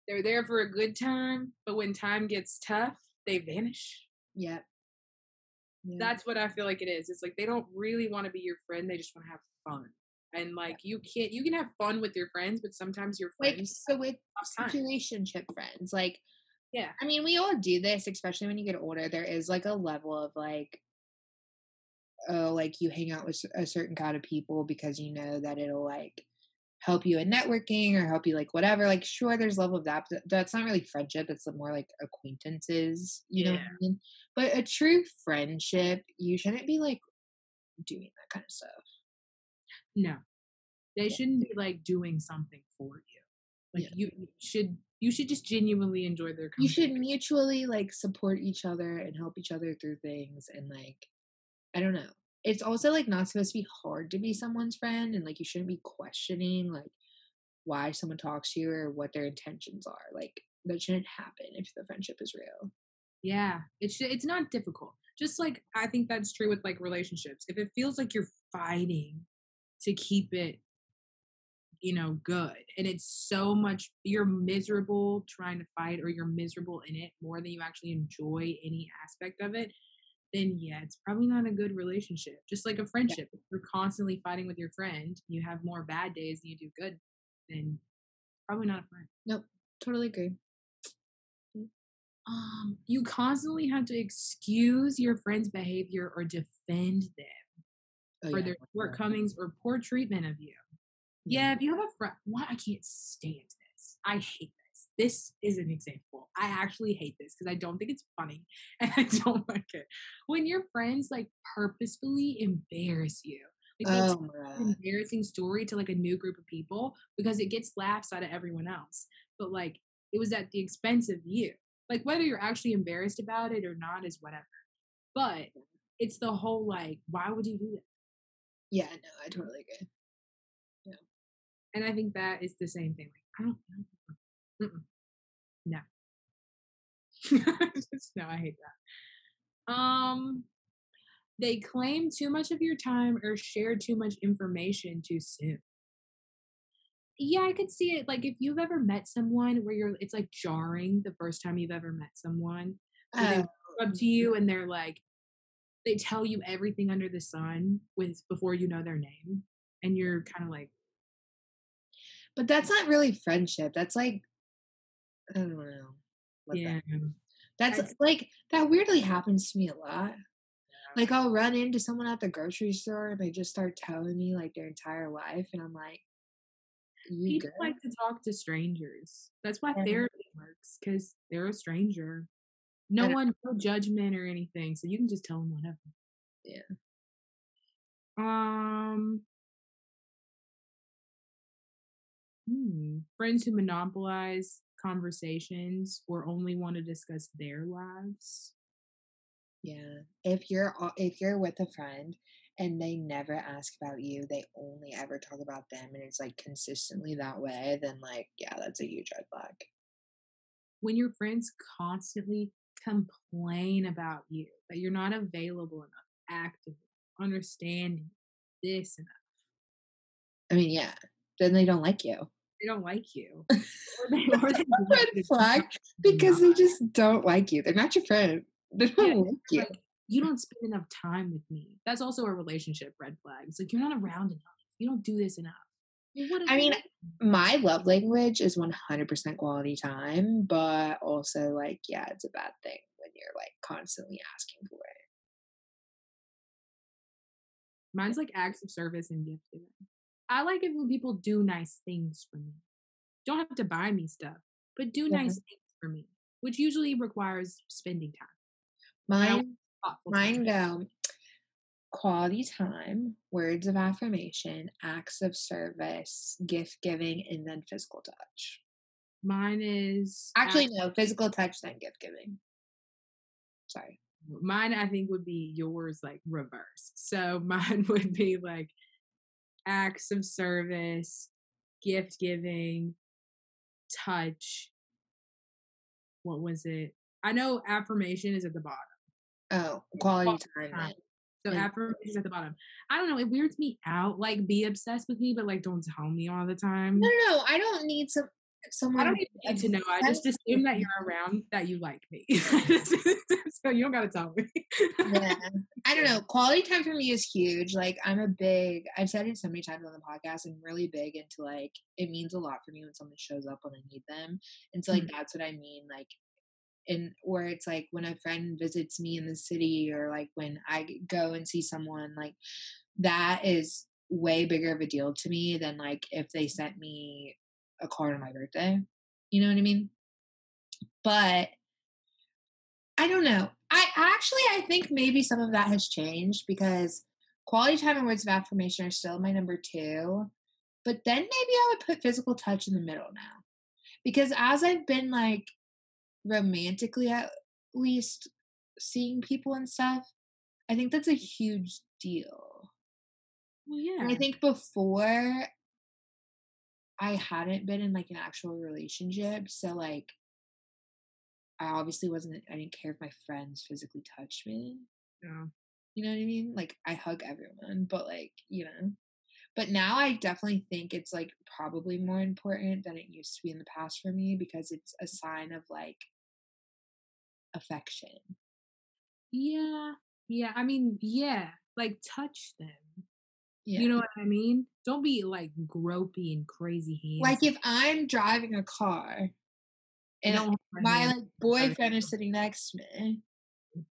they're there for a good time, but when time gets tough, they vanish. Yep. Yeah. That's what I feel like it is. It's like they don't really want to be your friend, they just want to have fun. And like you can't you can have fun with your friends, but sometimes your like friends so with situationship friends, like Yeah. I mean, we all do this, especially when you get older. There is like a level of like, oh, like you hang out with a certain kind of people because you know that it'll like help you in networking or help you like whatever. Like, sure, there's level of that, but that's not really friendship. It's more like acquaintances, you know what I mean? But a true friendship, you shouldn't be like doing that kind of stuff. No. They shouldn't be like doing something for you. Like Yeah. you you should you should just genuinely enjoy their company. You should mutually like support each other and help each other through things and like I don't know. It's also like not supposed to be hard to be someone's friend and like you shouldn't be questioning like why someone talks to you or what their intentions are. Like that shouldn't happen if the friendship is real. Yeah, it should, it's not difficult. Just like I think that's true with like relationships. If it feels like you're fighting to keep it, you know, good, and it's so much you're miserable trying to fight, or you're miserable in it more than you actually enjoy any aspect of it, then yeah, it's probably not a good relationship. Just like a friendship, if you're constantly fighting with your friend, you have more bad days than you do good, then probably not a friend. Nope. Totally agree. um you constantly have to excuse your friend's behavior or defend them Oh, for yeah, their shortcomings or poor treatment of you yeah if you have a friend why i can't stand this i hate this is an example. I actually hate this because i don't think it's funny and i don't like it. When your friends like purposefully embarrass you like Oh an embarrassing story to like a new group of people because it gets laughs out of everyone else but like it was at the expense of you. Like whether you're actually embarrassed about it or not is whatever but it's the whole like why would you do that? Yeah, no, I totally agree. Yeah. And i think that is the same thing like i don't know Mm-mm. no Just- no i hate that um they claim too much of your time or share too much information too soon yeah i could see it like if you've ever met someone where you're it's like jarring the first time you've ever met someone they Oh, walk up to you and they're like they tell you everything under the sun with before you know their name and you're kind of like but that's not really friendship. That's like I don't know. what that yeah That's I'd- like that weirdly happens to me a lot. Like I'll run into someone at the grocery store and they just start telling me like their entire life and I'm like, people good? like to talk to strangers that's why Yeah. therapy works because they're a stranger no I- one no judgment or anything so you can just tell them whatever Yeah. um hmm, friends who monopolize conversations or only want to discuss their lives. Yeah. If you're if you're with a friend and they never ask about you, they only ever talk about them and it's like consistently that way, then like yeah, that's a huge red flag. When your friends constantly complain about you, that you're not available enough, active, understanding this enough. I mean, yeah. Then they don't like you. They don't like you. Or they- or they a want red flag because they just don't like you. They're not your friend. They don't Yeah, like you. like, you don't spend enough time with me. That's also a relationship red flag. It's like you're not around enough. You don't do this enough. Well, I mean, you- my love language is 100% quality time, but also like, yeah, it's a bad thing when you're like constantly asking for it. mine's like acts of service and gift giving. I like it when people do nice things for me. Don't have to buy me stuff, but do Yeah. nice things for me, which usually requires spending time. Mine, mine go quality time, words of affirmation, acts of service, gift giving, and then physical touch. Mine is Actually, no, physical touch, then gift giving. Sorry. mine I think would be yours like reverse. So mine would be like acts of service, gift giving, touch. What was it? I know affirmation is at the bottom. Oh, quality time. time. So And- affirmation is at the bottom. I don't know. It weirds me out. Like, be obsessed with me, but like, don't tell me all the time. No, no, no. I don't need some someone. I don't even need to know. I just assume that you're around, that you like me. so you don't gotta tell me. yeah. I don't know. Quality time for me is huge. Like I'm a big I've said it so many times on the podcast. I'm really big into like it means a lot for me when someone shows up when I need them. And so like Mhm. that's what I mean. Like in where it's like when a friend visits me in the city or like when I go and see someone, like that is way bigger of a deal to me than like if they sent me a card on my birthday. You know what I mean? But I don't know. I actually I think maybe some of that has changed because quality time and words of affirmation are still my number two. But then maybe I would put physical touch in the middle now. Because as I've been like romantically at least seeing people and stuff, I think that's a huge deal. Well, yeah. And I think before I hadn't been in like an actual relationship, so like I obviously wasn't I didn't care if my friends physically touched me. yeah. You know what I mean? Like I hug everyone, but like, you know. But now I definitely think it's like probably more important than it used to be in the past for me because it's a sign of like affection. Yeah. Yeah. I mean, yeah. Like touch them. Yeah. You know what I mean? Don't be like gropey and crazy hands. like if I'm driving a car and my my like boyfriend is sitting next to me. Mm.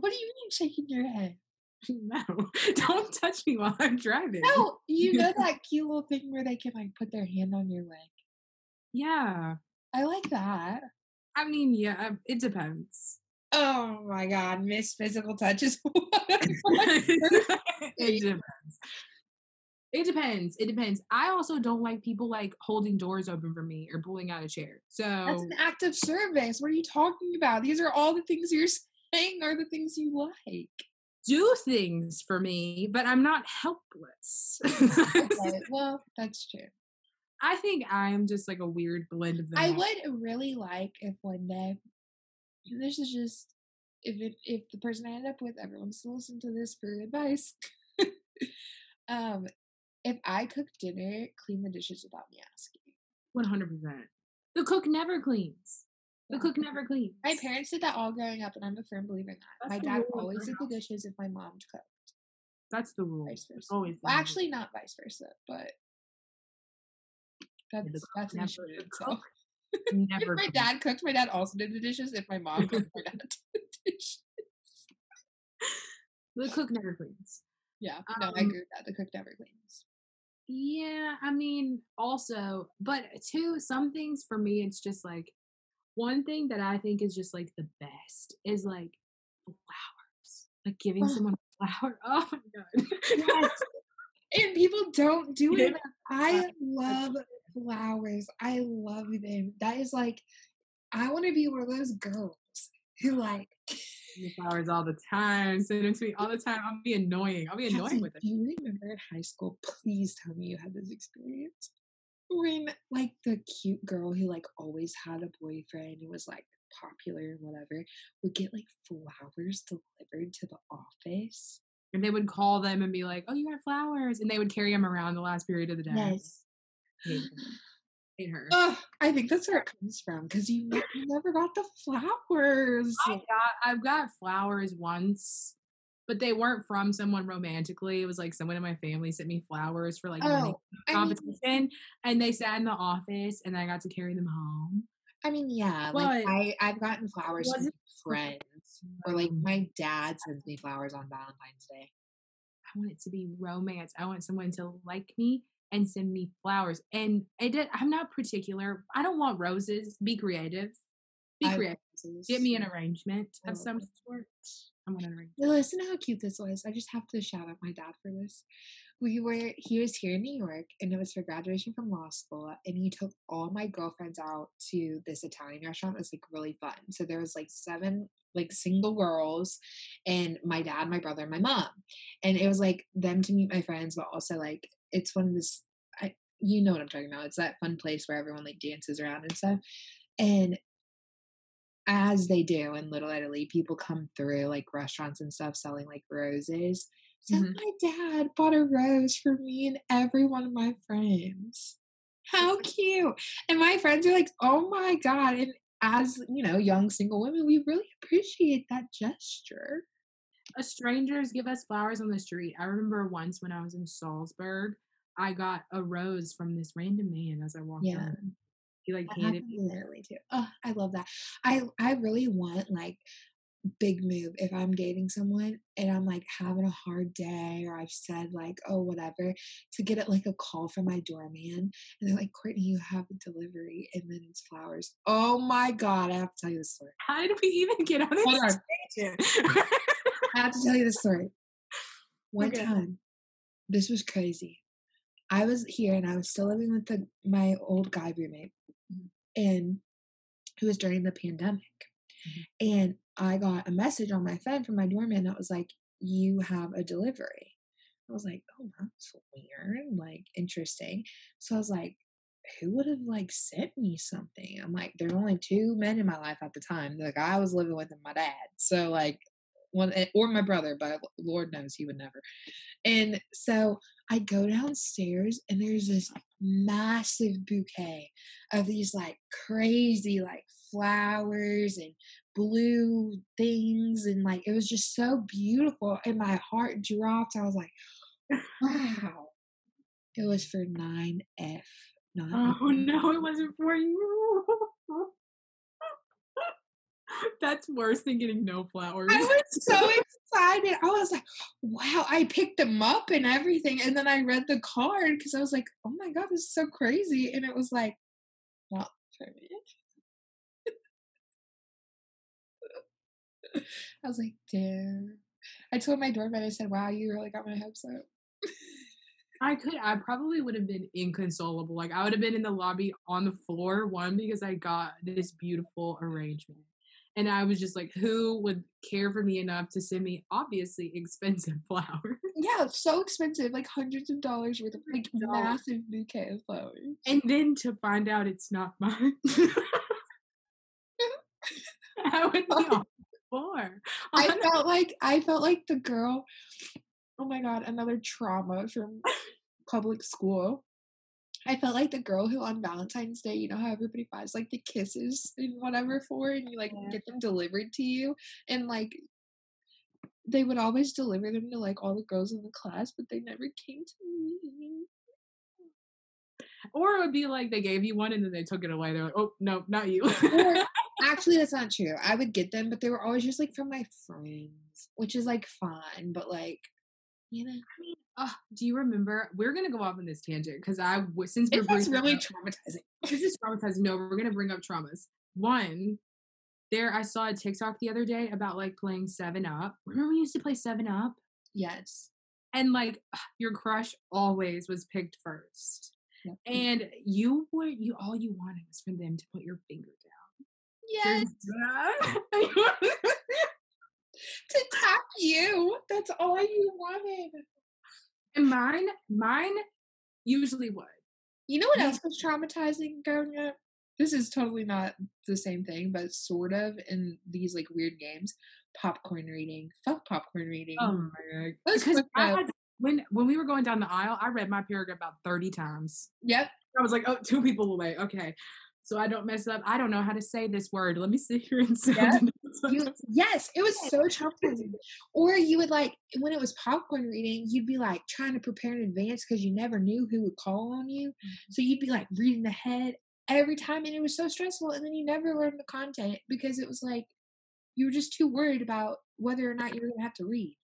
What do you mean shaking your head? no, don't touch me while I'm driving. No, you know that cute little thing where they can like put their hand on your leg. Yeah. I like that. I mean, yeah, it depends. Oh my god, Miss Physical Touch is it depends. It depends. It depends. I also don't like people like holding doors open for me or pulling out a chair. So That's an act of service. What are you talking about? These are all the things you're saying are the things you like. do things for me, but I'm not helpless. Okay, well, that's true. I think I'm just like a weird blend of them. I would really like if one day, this is just if it, if the person I end up with, everyone's to listen to this for advice. um, if I cook dinner, clean the dishes without me asking. One hundred percent. The cook never cleans. The Yeah. cook never cleans. My parents did that all growing up, and I'm a firm believer in that. That's my dad always did the dishes if my mom cooked, That's the rule. vice versa. always Well, actually, not vice versa, but that's cook that's an never- issue in the itself. cook never If my dad cooked, my dad also did the dishes. If my mom cooked, my dad did the dishes. The cook never cleans. Yeah, no, I Um, agree with that. The cook never cleans. Yeah, I mean, also, but two, some things for me, it's just like one thing that I think is just like the best is like flowers, like giving someone a flower. Oh my god. Yes. And people don't do it. I love flowers. I love them. That is like, I want to be one of those girls who like flowers all the time. Send them to me all the time. I'll be annoying. I'll be annoying with it. Do you remember in high school? Please tell me you had this experience when like the cute girl who like always had a boyfriend who was like popular and whatever would get like flowers delivered to the office. And they would call them and be like, "Oh, you got flowers," and they would carry them around the last period of the day. Yes. Her. I think that's where it comes from because you, you never got the flowers. I got I've got flowers once, but they weren't from someone romantically. It was like someone in my family sent me flowers for like Oh, a I mean, competition, and they sat in the office, and I got to carry them home. I mean, yeah, like I I've gotten flowers from friends, or like my dad sends me flowers on Valentine's Day. I want it to be romance. I want someone to like me and send me flowers. And it did, I'm not particular. I don't want roses. Be creative. Be I creative. Get me an arrangement I of oh, some it. sort. I want an arrangement. Well, Listen to how cute this was. I just have to shout out my dad for this. We were he was here in New York and it was for graduation from law school and he took all my girlfriends out to this Italian restaurant. It was like really fun. So there was like seven like single girls and my dad, my brother, and my mom. And it was like them to meet my friends, but also like it's one of this I you know what I'm talking about. It's that fun place where everyone like dances around and stuff. And as they do in Little Italy, people come through like restaurants and stuff selling like roses. So Mhm. my dad bought a rose for me and every one of my friends. How cute. And my friends are like, oh my God. And as, you know, young single women, we really appreciate that gesture. Uh, strangers give us flowers on the street. I remember once when I was in Salzburg, I got a rose from this random man as I walked Yeah. in. He like That handed me Italy too. Oh, I love that. I I really want like big move if I'm dating someone and I'm like having a hard day or I've said like oh whatever to get it like a call from my doorman and they're like Courtney you have a delivery and then it's flowers. Oh my god, I have to tell you the story. How did we even get on Hold this on. I have to tell you the story. One Okay. time, this was crazy. I was here and I was still living with the, my old guy roommate, mm-hmm. and it was during the pandemic. Mm-hmm. And I got a message on my phone from my doorman that was like, "You have a delivery." I was like, "Oh, that's weird. Like, interesting." So I was like, "Who would have like sent me something?" I'm like, "There were only two men in my life at the time. The guy I was living with and my dad. So like, one eh, or my brother, but Lord knows he would never." And so I go downstairs and there's this massive bouquet of these like crazy like flowers and blue things and like it was just so beautiful and my heart dropped. I was like, wow. It was for 9F. Not Oh no, it wasn't for you. That's worse than getting no flowers. I was so excited. I was like, wow, I picked them up and everything. And then I read the card because I was like, oh my God, this is so crazy. And it was like, not for me. I was like, damn. I told my doorman, I said, wow, you really got my hopes up. I could. I probably would have been inconsolable. Like I would have been in the lobby on the floor. One because I got this beautiful arrangement, and I was just like, who would care for me enough to send me obviously expensive flowers? Yeah, so expensive, like hundreds of dollars worth of like massive bouquet of flowers. And then to find out it's not mine. I would be on floor. I felt like I felt like the girl. Oh my god, another trauma from public school. I felt like the girl who on Valentine's Day, you know how everybody buys like the kisses and whatever for, and you like Yeah. get them delivered to you, and like they would always deliver them to like all the girls in the class, but they never came to me. or it would be like they gave you one and then they took it away. They're like, oh no, not you. Or actually, that's not true. I would get them, but they were always just like from my friends, which is like fine, but like you know, Oh, do you remember? We're gonna go off on this tangent because I since we're it's that's bringing really up- traumatizing. this is traumatizing. No, we're gonna bring up traumas. One, there I saw a TikTok the other day about like playing Seven Up. Remember we used to play Seven Up, Yes. and like your crush always was picked first. Yep. And you were you all you wanted was for them to put your finger down. Yes. to tap you. That's all you wanted. and mine, mine usually would. You know what else was traumatizing growing up? This is totally not the same thing, but sort of in these like weird games. Popcorn reading. Fuck popcorn reading. Oh, oh my god. Because I had when when we were going down the aisle, I read my paragraph about 30 times. Yep. I was like, oh, two people away. Okay. So I don't mess up. I don't know how to say this word. Let me sit here and sound Yep. You, yes, it was so traumatizing. Or you would like when it was popcorn reading, you'd be like trying to prepare in advance because you never knew who would call on you. Mm-hmm. So you'd be like reading ahead every time, and it was so stressful. And then you never learned the content because it was like you were just too worried about whether or not you were gonna have to read.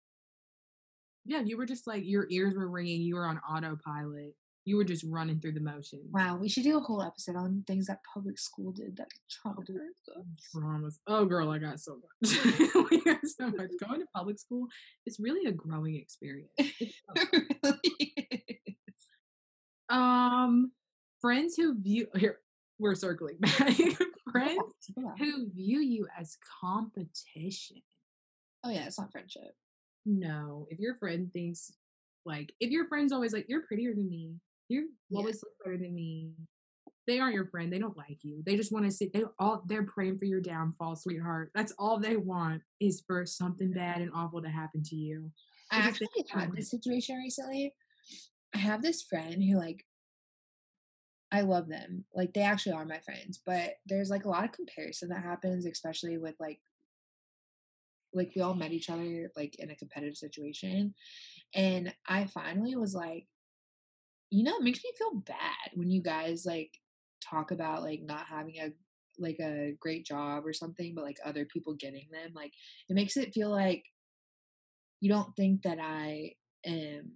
Yeah, you were just like your ears were ringing. You were on autopilot. You were just running through the motions. Wow, we should do a whole episode on things that public school did that. Traumas. Oh, girl, I got so much. we got so much. Going to public school is really a growing experience. It really is. Um, friends who view here we're circling back. friends Yeah. who view you as competition. Oh yeah, it's not friendship. No, if your friend thinks like if your friend's always like you're prettier than me, you Yeah. always look better than me. They aren't your friend. They don't like you. They just want to see. They all they're praying for your downfall, sweetheart. That's all they want is for something bad and awful to happen to you. I actually had this situation recently. I have this friend who like I love them. Like they actually are my friends, but there's like a lot of comparison that happens, especially with like like we all met each other like in a competitive situation. And I finally was like, you know, it makes me feel bad when you guys like talk about like not having a like a great job or something, but like other people getting them. Like it makes it feel like you don't think that I am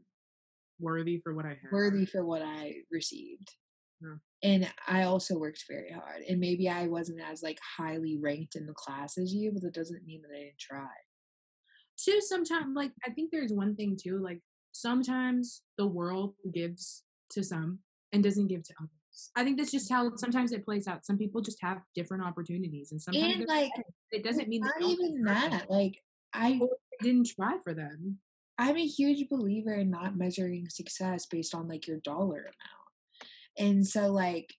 Worthy for what I have. worthy for what I received. Yeah. And I also worked very hard. And maybe I wasn't as like highly ranked in the class as you, but that doesn't mean that I didn't try. too sometimes like i think there's one thing too like sometimes the world gives to some and doesn't give to others i think that's just how sometimes it plays out some people just have different opportunities and sometimes And like it doesn't mean not even that. Like I didn't try for them I'm a huge believer in not measuring success based on like your dollar amount. And so like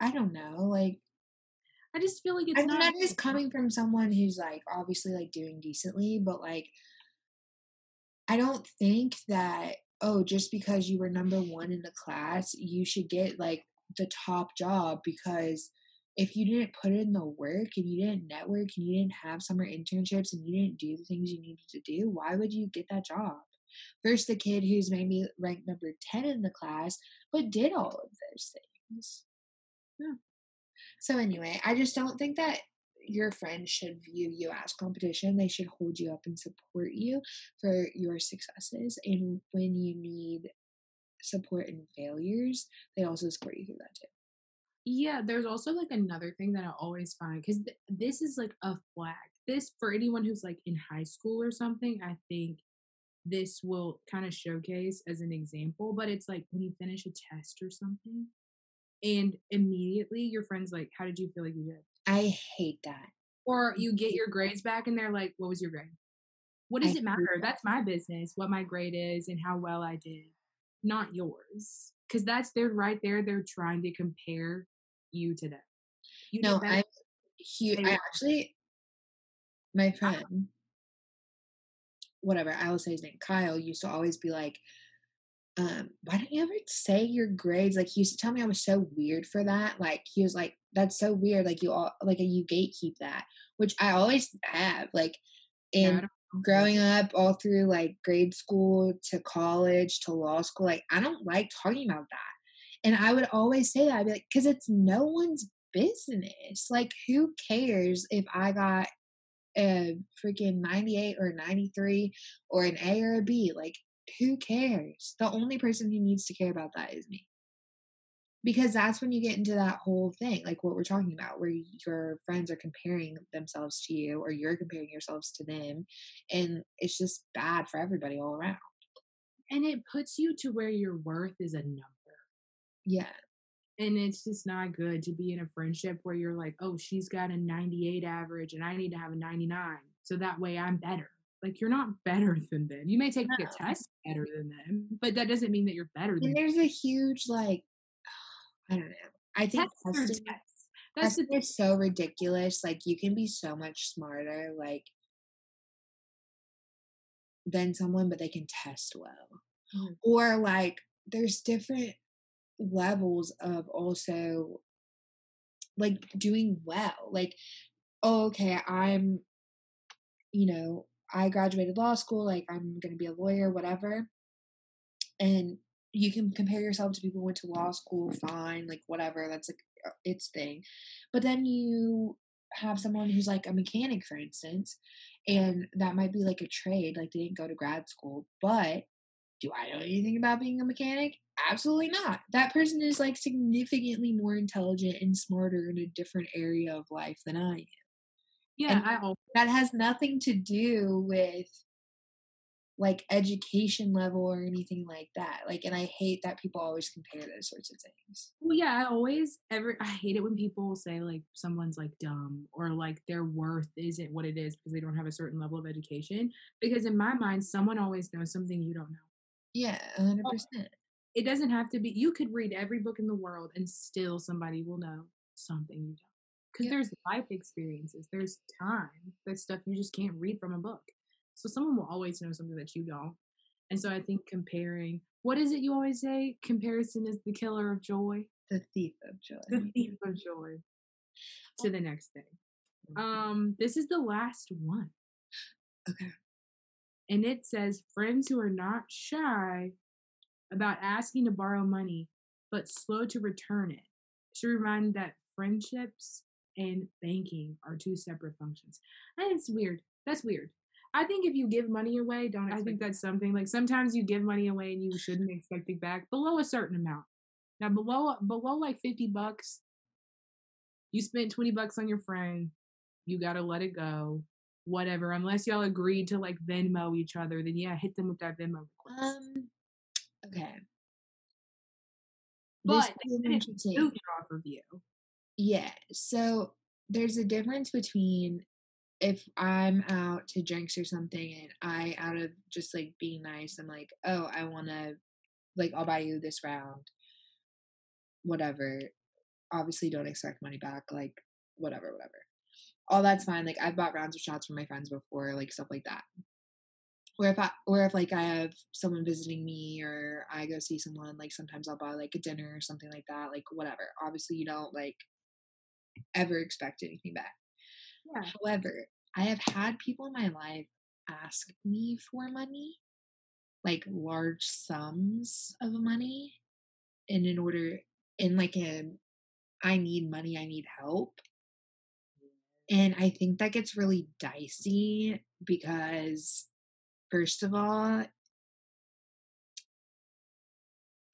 I don't know, like i just feel like it's I mean not that is coming from someone who's like obviously like doing decently, but like I don't think that oh just because you were number 1 in the class, you should get like the top job because if you didn't put in the work and you didn't network and you didn't have summer internships and you didn't do the things you needed to do, why would you get that job? Versus the kid who's maybe ranked number 10 in the class but did all of those things. Yeah. So anyway, I just don't think that your friends should view you as competition. They should hold you up and support you for your successes. And when you need support in failures, they also support you through that too. yeah there's also like another thing that i always find because th- this is like a flag this for anyone who's like in high school or something i think this will kind of showcase as an example but it's like when you finish a test or something and immediately your friends like how did you feel like you did I hate that. or you get your grades back and they're like what was your grade what does I it matter that. that's my business what my grade is and how well i did not yours because that's they're right there they're trying to compare you to them you did No. I'm huge. I actually, my friend, whatever, I will say his name, Kyle, used to always be like, um, why don't you ever say your grades? Like he used to tell me I was so weird for that. Like he was like, that's so weird. Like you all like you gatekeep that, which I always have. Like Yeah, in don't- growing up all through like grade school to college to law school, like I don't like talking about that. And I would always say that I'd be like, because it's no one's business. Like, who cares if I got a freaking 98 or 93 or an A or a B? Like, who cares? The only person who needs to care about that is me. Because that's when you get into that whole thing, like what we're talking about, where your friends are comparing themselves to you or you're comparing yourselves to them. And it's just bad for everybody all around. and it puts you to where your worth is a number. Yeah. And it's just not good to be in a friendship where you're like, oh, she's got a 98 average and I need to have a 99. So that way I'm better. Like you're not better than them. You may take no. a test better than them, but that doesn't mean that you're better than and there's them. a huge like I don't know. I think testing, that's testing is so ridiculous. Like you can be so much smarter, like than someone, but they can test well. Mm. Or like there's different levels of also like doing well. Like, oh, okay, I'm, you know, I graduated law school, like I'm gonna be a lawyer, whatever. And you can compare yourself to people who went to law school, fine, like whatever, that's like uh, its thing. But then you have someone who's like a mechanic, for instance, and that might be like a trade, like they didn't go to grad school, but do I know anything about being a mechanic? Absolutely not. That person is like significantly more intelligent and smarter in a different area of life than I am. Yeah, and I that has nothing to do with like education level or anything like that. Like, and I hate that people always compare those sorts of things. Well, yeah, I always ever I hate it when people say like someone's like dumb or like their worth isn't what it is because they don't have a certain level of education. Because in my mind, someone always knows something you don't know. Yeah, hundred percent. It doesn't have to be. You could read every book in the world and still somebody will know something you don't. Because there's life experiences, there's time, there's stuff you just can't read from a book. So someone will always know something that you don't. And so I think comparing, what is it you always say? Comparison is the killer of joy. The thief of joy. The thief of joy. To the next thing. Um, this is the last one. Okay. And it says friends who are not shy about asking to borrow money, but slow to return it. Should remind that friendships and banking are two separate functions. And it's weird. That's weird. I think if you give money away, don't I think that's something like sometimes you give money away and you shouldn't expect it back below a certain amount. Now below below like 50 bucks, you spent 20 bucks on your friend, you got to let it go. Whatever, unless y'all agreed to like Venmo each other, then yeah, hit them with that Venmo request. Um okay. But it's off of you. Yeah. So there's a difference between if I'm out to drinks or something and I out of just like being nice, I'm like, oh, I wanna like I'll buy you this round. Whatever. Obviously don't expect money back, like whatever, whatever. All that's fine. Like I've bought rounds of shots for my friends before, like stuff like that. Or if I or if like I have someone visiting me or I go see someone, like sometimes I'll buy like a dinner or something like that, like whatever. Obviously you don't like ever expect anything back. Yeah. However, I have had people in my life ask me for money, like large sums of money, and in order, in like a, I need money, I need help. And I think that gets really dicey because, first of all,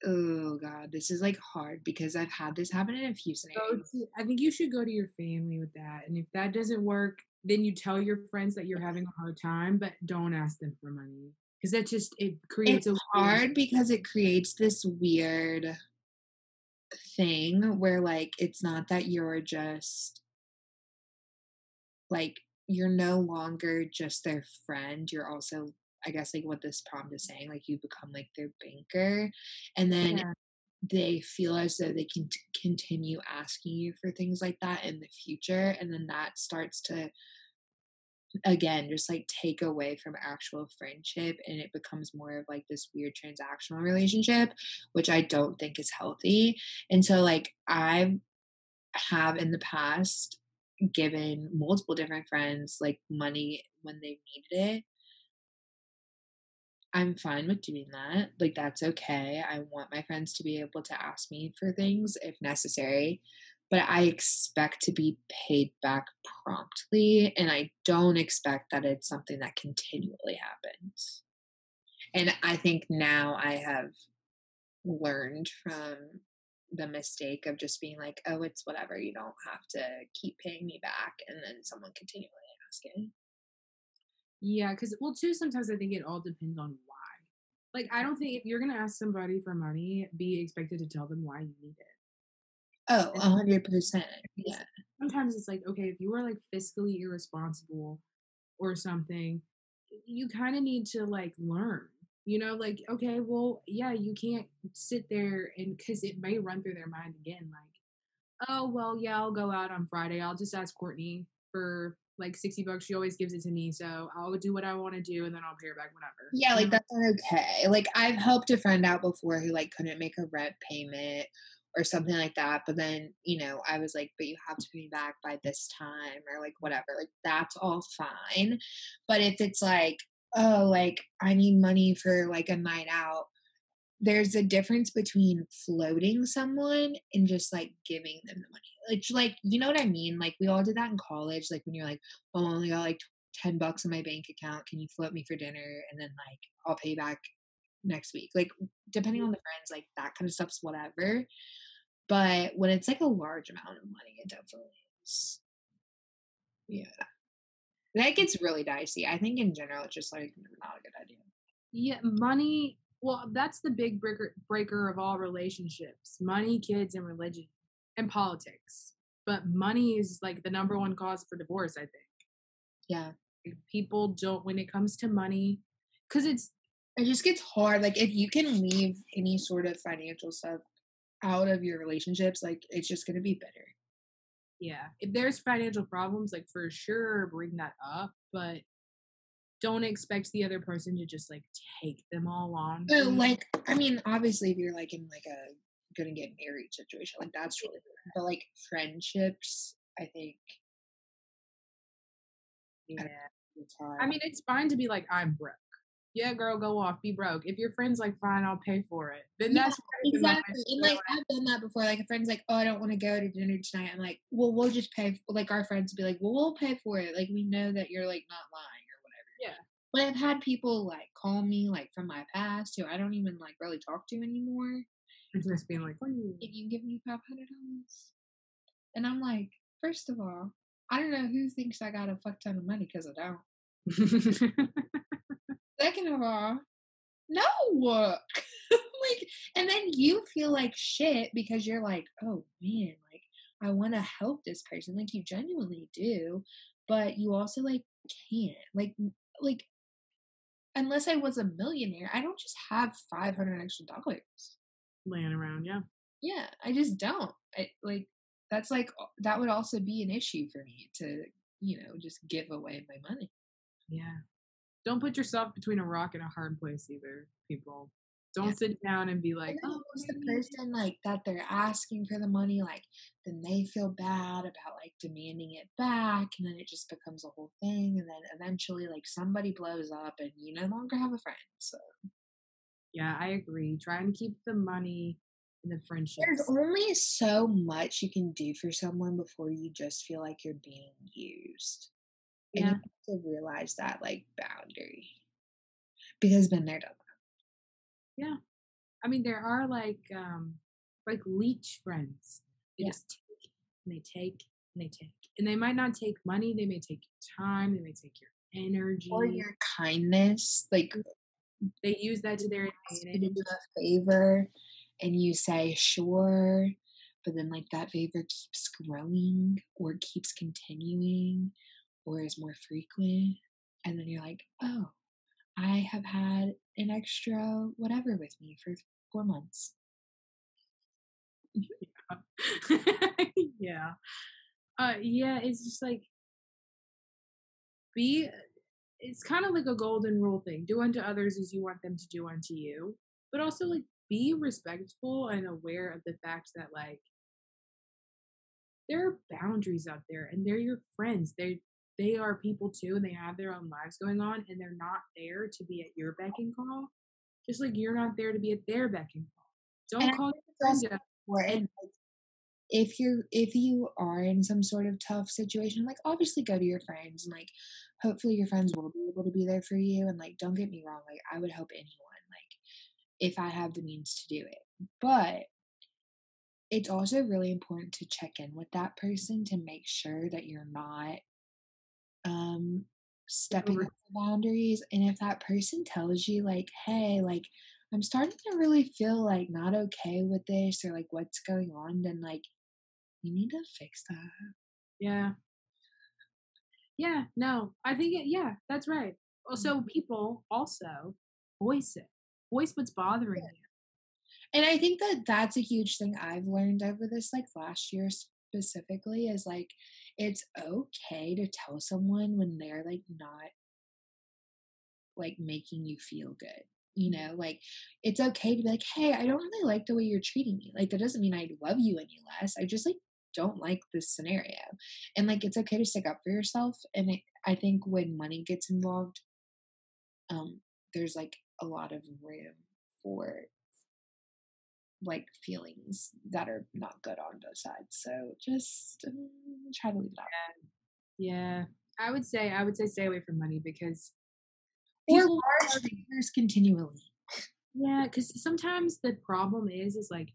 oh god this is like hard because i've had this happen in a few scenarios. to, i think you should go to your family with that and if that doesn't work then you tell your friends that you're having a hard time but don't ask them for money because that just it creates it's a hard because it creates this weird thing where like it's not that you're just like you're no longer just their friend you're also I guess like what this prompt is saying, like you become like their banker, and then yeah. they feel as though they can t- continue asking you for things like that in the future, and then that starts to again just like take away from actual friendship and it becomes more of like this weird transactional relationship which i don't think is healthy and so like i have in the past given multiple different friends like money when they needed it I'm fine with doing that. Like, that's okay. I want my friends to be able to ask me for things if necessary, but I expect to be paid back promptly, and I don't expect that it's something that continually happens. And I think now I have learned from the mistake of just being like, oh, it's whatever. You don't have to keep paying me back. And then someone continually asking. Yeah, because well, too, sometimes I think it all depends on why. Like I don't think if you're gonna ask somebody for money, be expected to tell them why you need it. Oh, a hundred percent. Yeah. Sometimes it's like, okay, if you are like fiscally irresponsible or something, you kind of need to like learn. You know, like, okay, well, yeah, you can't sit there and because it may run through their mind again, like, oh, well, yeah, I'll go out on Friday. I'll just ask Courtney for like 60 bucks. She always gives it to me. So I'll do what I want to do and then I'll pay her back whenever. Yeah, like that's not okay. Like I've helped a friend out before who like couldn't make a rent payment or something like that. But then, you know, I was like, but you have to pay me back by this time or like whatever. Like that's all fine. But if it's like, oh, like I need money for like a night out, there's a difference between floating someone and just like giving them the money. Like, like you know what I mean? Like we all did that in college. Like when you're like, oh, I only got like 10 bucks in my bank account. Can you float me for dinner? And then like I'll pay back next week. Like depending mm-hmm. on the friends, like that kind of stuff's whatever. But when it's like a large amount of money, it definitely is. Yeah. That gets really dicey. I think in general it's just like not a good idea. Yeah, money. Well, that's the big breaker breaker of all relationships: money, kids, and religion, and politics. But money is like the number one cause for divorce. I think Yeah. People don't when it comes to money, because it's It just gets hard. Like if you can leave any sort of financial stuff out of your relationships, like it's just gonna be better. yeah. If there's financial problems, like for sure, bring that up, but don't expect the other person to just like take them all on. But like, I mean, obviously, if you're like in like a gonna get married situation, like that's really different. But like friendships, I think yeah. I mean, it's fine to be like, I'm broke. Yeah, girl, go off, be broke. If your friend's like, fine, I'll pay for it. Then Yeah, that's exactly. And like I've done that before. Like a friend's like, "Oh, I don't want to go to dinner tonight." I'm like, "Well, we'll just pay." For, like our friends would be like, "Well, we'll pay for it." Like we know that you're like not lying or whatever. Yeah. But I've had people like call me like from my past who I don't even like really talk to anymore. It's just being like. If you give me five hundred dollars, and I'm like, first of all, I don't know who thinks I got a fuck ton of money because I don't. Second of all, no. like, and then you feel like shit because you're like, oh man, like I want to help this person, like you genuinely do, but you also like can't, like, like. Unless I was a millionaire, I don't just have five hundred extra dollars. laying around, yeah. Yeah, I just don't. I, like that's like that would also be an issue for me to, you know, just give away my money. Yeah. Don't put yourself between a rock and a hard place either, people. Don't Yeah. sit down and be like, And oh, once the person like that they're asking for the money, like then they feel bad about like demanding it back, and then it just becomes a whole thing, and then eventually like somebody blows up, and you no longer have a friend. So yeah, I agree. Try and keep the money in the friendship. there's only so much you can do for someone before you just feel like you're being used, and Yeah. you have to realize that like boundary because been there, done that. I mean, there are like um like leech friends. They Yeah. just take and they take and they take. And they might not take money, they may take your time, they may take your energy. or your kindness, like they use that to their you advantage. do a favor and you say sure but then like that favor keeps growing or keeps continuing or is more frequent and then you're like oh i have had an extra whatever with me for four months yeah. Uh yeah, it's just like be it's kind of like a golden rule thing. Do unto others as you want them to do unto you. But also like be respectful and aware of the fact that like there are boundaries out there and they're your friends. They they are people too and they have their own lives going on and they're not there to be at your beck and call. Just like you're not there to be at their beck and call. Don't And call your friend also up. important like, if you're if you are in some sort of tough situation like obviously go to your friends and like hopefully your friends will be able to be there for you and like don't get me wrong like i would help anyone like if i have the means to do it but it's also really important to check in with that person to make sure that you're not um stepping Over- over boundaries. And if that person tells you, like, hey, like, I'm starting to really feel like not okay with this or like what's going on, then like, you need to fix that. Yeah. Yeah, no, I think it, yeah, that's right. Also, people also voice it, voice what's bothering you. And I think that that's a huge thing I've learned over this like last year specifically is like it's okay to tell someone when they're like not like making you feel good. You know, like it's okay to be like, "Hey, I don't really like the way you're treating me." Like that doesn't mean I love you any less. I just like don't like this scenario. And like it's okay to stick up for yourself and it, I think when money gets involved um there's like a lot of room for like feelings that are not good on both sides. So just um, try to leave it out. Yeah, I would say I would say stay away from money because Or large figures continually. Yeah, because sometimes the problem is, is like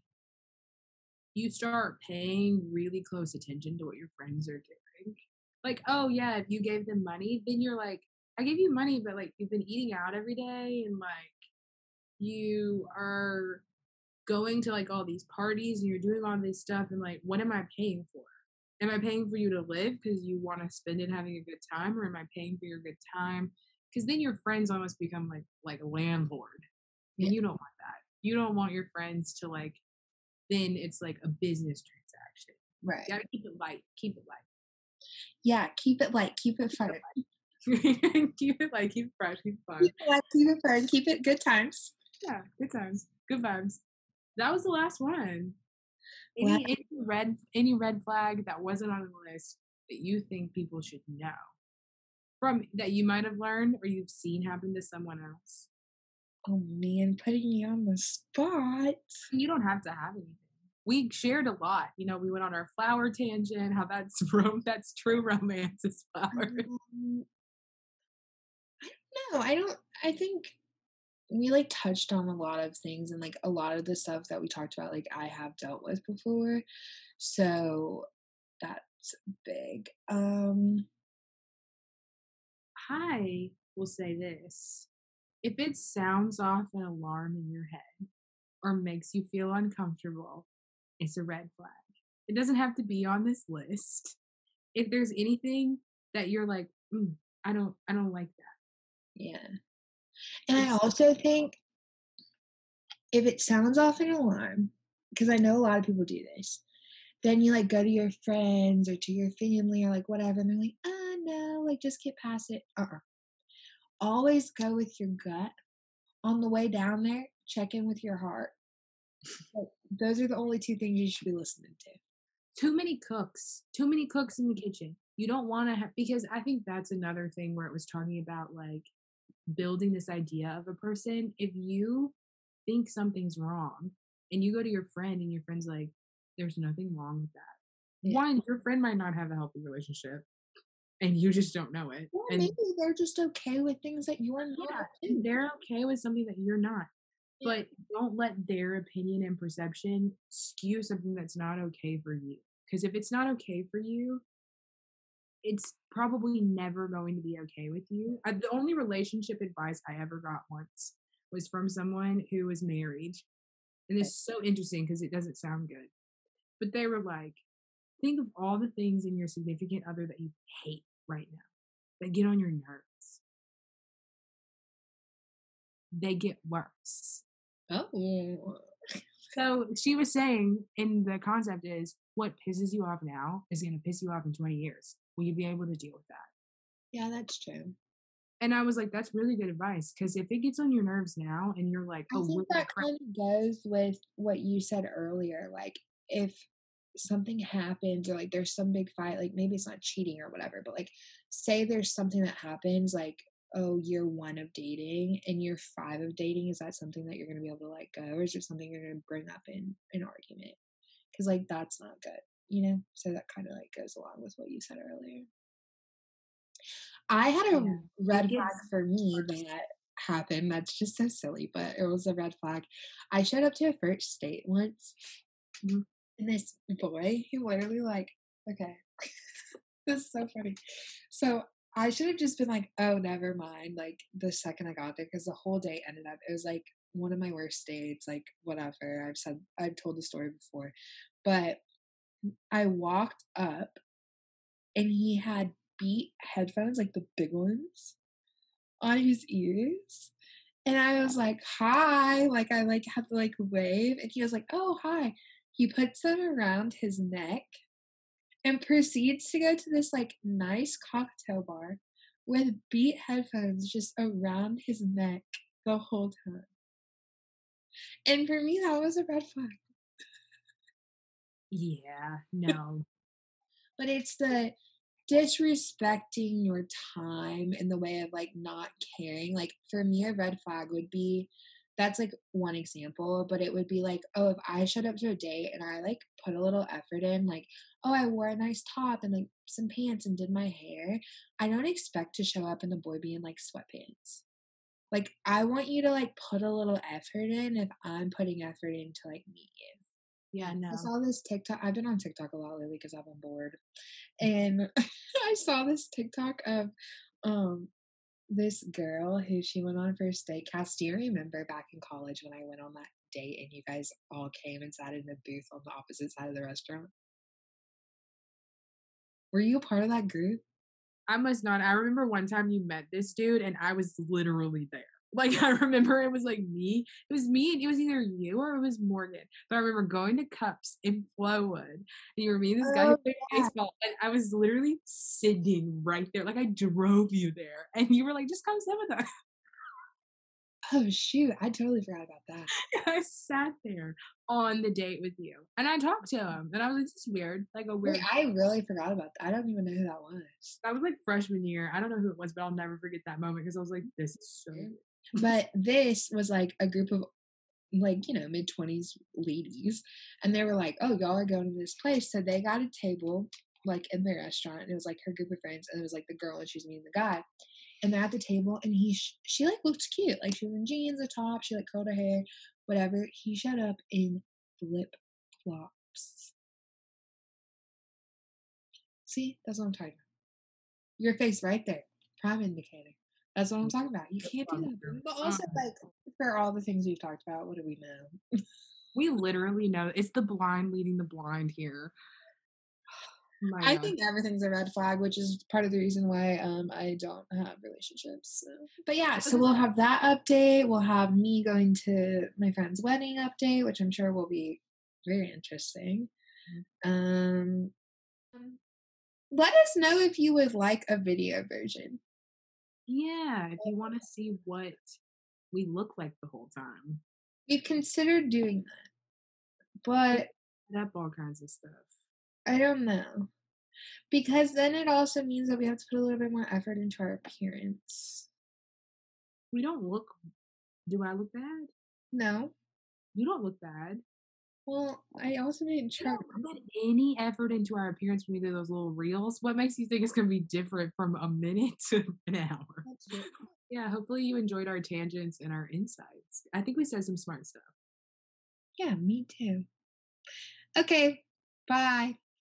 you start paying really close attention to what your friends are doing. Like, oh yeah, if you gave them money, then you're like, I gave you money, but like you've been eating out every day and like you are going to like all these parties and you're doing all this stuff and like what am I paying for? Am I paying for you to live because you want to spend it having a good time, or am I paying for your good time? Because then your friends almost become like like a landlord, and Yeah. you don't want that. You don't want your friends to like. Then it's like a business transaction. Right. You gotta keep it light. Keep it light. Yeah, keep it light, keep it fun. keep it light. Keep it fresh. Keep it fun. Keep it light, keep it fun, keep it good times. Yeah, good times, good vibes. That was the last one. Any, Wow. any red any red flag that wasn't on the list that you think people should know from that you might have learned or you've seen happen to someone else? Oh man, putting me on the spot. You don't have to have anything. We shared a lot. You know, we went on our flower tangent. How that's rom- that's true romance is flowers. Um, I don't know. I don't. I think we like touched on a lot of things, and like a lot of the stuff that we talked about, like I have dealt with before, so that's big. Um, I will say this. If it sounds off an alarm in your head or makes you feel uncomfortable, it's a red flag. It doesn't have to be on this list. If there's anything that you're like, mm, I don't, I don't like that. yeah, and I also think if it sounds off an alarm, because I know a lot of people do this, then you like go to your friends or to your family or like whatever, and they're like, ah, no, like just get past it. Uh uh Always go with your gut. On the way down there, check in with your heart. Like, those are the only two things you should be listening to. Too many cooks, too many cooks in the kitchen. You don't want to have, because I think that's another thing where it was talking about like building this idea of a person. If you think something's wrong and you go to your friend and your friend's like, there's nothing wrong with that. Yeah. One, your friend might not have a healthy relationship and you just don't know it. Or and maybe they're just okay with things that you're not. yeah, and they're okay with something that you're not. Yeah. But don't let their opinion and perception skew something that's not okay for you. Because if it's not okay for you, it's probably never going to be okay with you. I, the only relationship advice I ever got once was from someone who was married. And it's so interesting because it doesn't sound good. But they were like, think of all the things in your significant other that you hate right now, that get on your nerves. They get worse. Oh. So she was saying, and the concept is what pisses you off now is going to piss you off in 20 years. Will you be able to deal with that? Yeah, that's true. And I was like, that's really good advice because if it gets on your nerves now and you're like, I oh, think that kind of goes with what you said earlier. Like, if something happens or like there's some big fight, like maybe it's not cheating or whatever, but like, say there's something that happens, like, oh, year one of dating and year five of dating, is that something that you're going to be able to let go? Or is there something you're going to bring up in an argument? Because, like, that's not good, you know? So that kind of like goes along with what you said earlier. I had a Yeah. red flag for me that happened. That's just so silly, but it was a red flag. I showed up to a first date once, Mhm. and this boy, he literally like, okay, this is so funny. So I should have just been like, oh, never mind. Like the second I got there, because the whole day ended up, it was like one of my worst dates. Like whatever. I've said, I've told the story before, but I walked up, and he had beat headphones, like the big ones, on his ears. And I was like, hi. Like I like had to like wave. And he was like, oh hi. He puts them around his neck and proceeds to go to this like nice cocktail bar with beat headphones just around his neck the whole time. And for me, that was a red flag. Yeah, no. but it's the disrespecting your time in the way of like not caring. Like for me, a red flag would be that's like one example, but it would be like, oh, if I showed up to a date and I like put a little effort in, like, oh, I wore a nice top and like some pants and did my hair, I don't expect to show up and the boy be in like sweatpants. Like, I want you to like put a little effort in if I'm putting effort in to like meet you. Yeah, no. I saw this TikTok. I've been on TikTok a lot lately because I've been bored, and I saw this TikTok of um this girl who she went on first date. Cass, do you remember back in college when I went on that date and you guys all came and sat in the booth on the opposite side of the restaurant? Were you a part of that group? I must not. I remember one time you met this dude and I was literally there. Like I remember it was like me. It was me and it was either you or it was Morgan. But I remember going to Cups in Flowood and you were me and this guy oh, who played yeah. baseball. And I was literally sitting right there. Like I drove you there. And you were like, just come sit with us. Oh shoot, I totally forgot about that. I sat there on the date with you. And I talked to mm. him. And I was like, this is weird. Like a weird Wait, I really forgot about that. I don't even know who that was. That was like freshman year. I don't know who it was, but I'll never forget that moment because I was like, this is so weird but this was like a group of like you know mid 20s ladies and they were like oh y'all are going to this place. So they got a table like in the restaurant and it was like her group of friends and it was like the girl and she's meeting the guy and they're at the table and he sh- she like looked cute like she was in jeans a top she like curled her hair whatever he showed up in flip flops. See? That's what i'm talking about. Your face right there prime indicator that's what I'm talking about. You can't do that. But also, like, for all the things we've talked about, what do we know? we literally know it's the blind leading the blind here. My I God. think everything's a red flag, which is part of the reason why um, I don't have relationships. So. But yeah, so we'll have that update. We'll have me going to my friend's wedding update, which I'm sure will be very interesting. Mm-hmm. Um, let us know if you would like a video version. Yeah, if you want to see what we look like the whole time. We've considered doing that, but up all kinds of stuff. I don't know. Because then it also means that we have to put a little bit more effort into our appearance. We don't look do I look bad? No. You don't look bad. Well, I also didn't try. put any effort into our appearance when we do those little reels. What makes you think it's going to be different from a minute to an hour? Yeah, hopefully you enjoyed our tangents and our insights. I think we said some smart stuff. Yeah, me too. Okay, bye.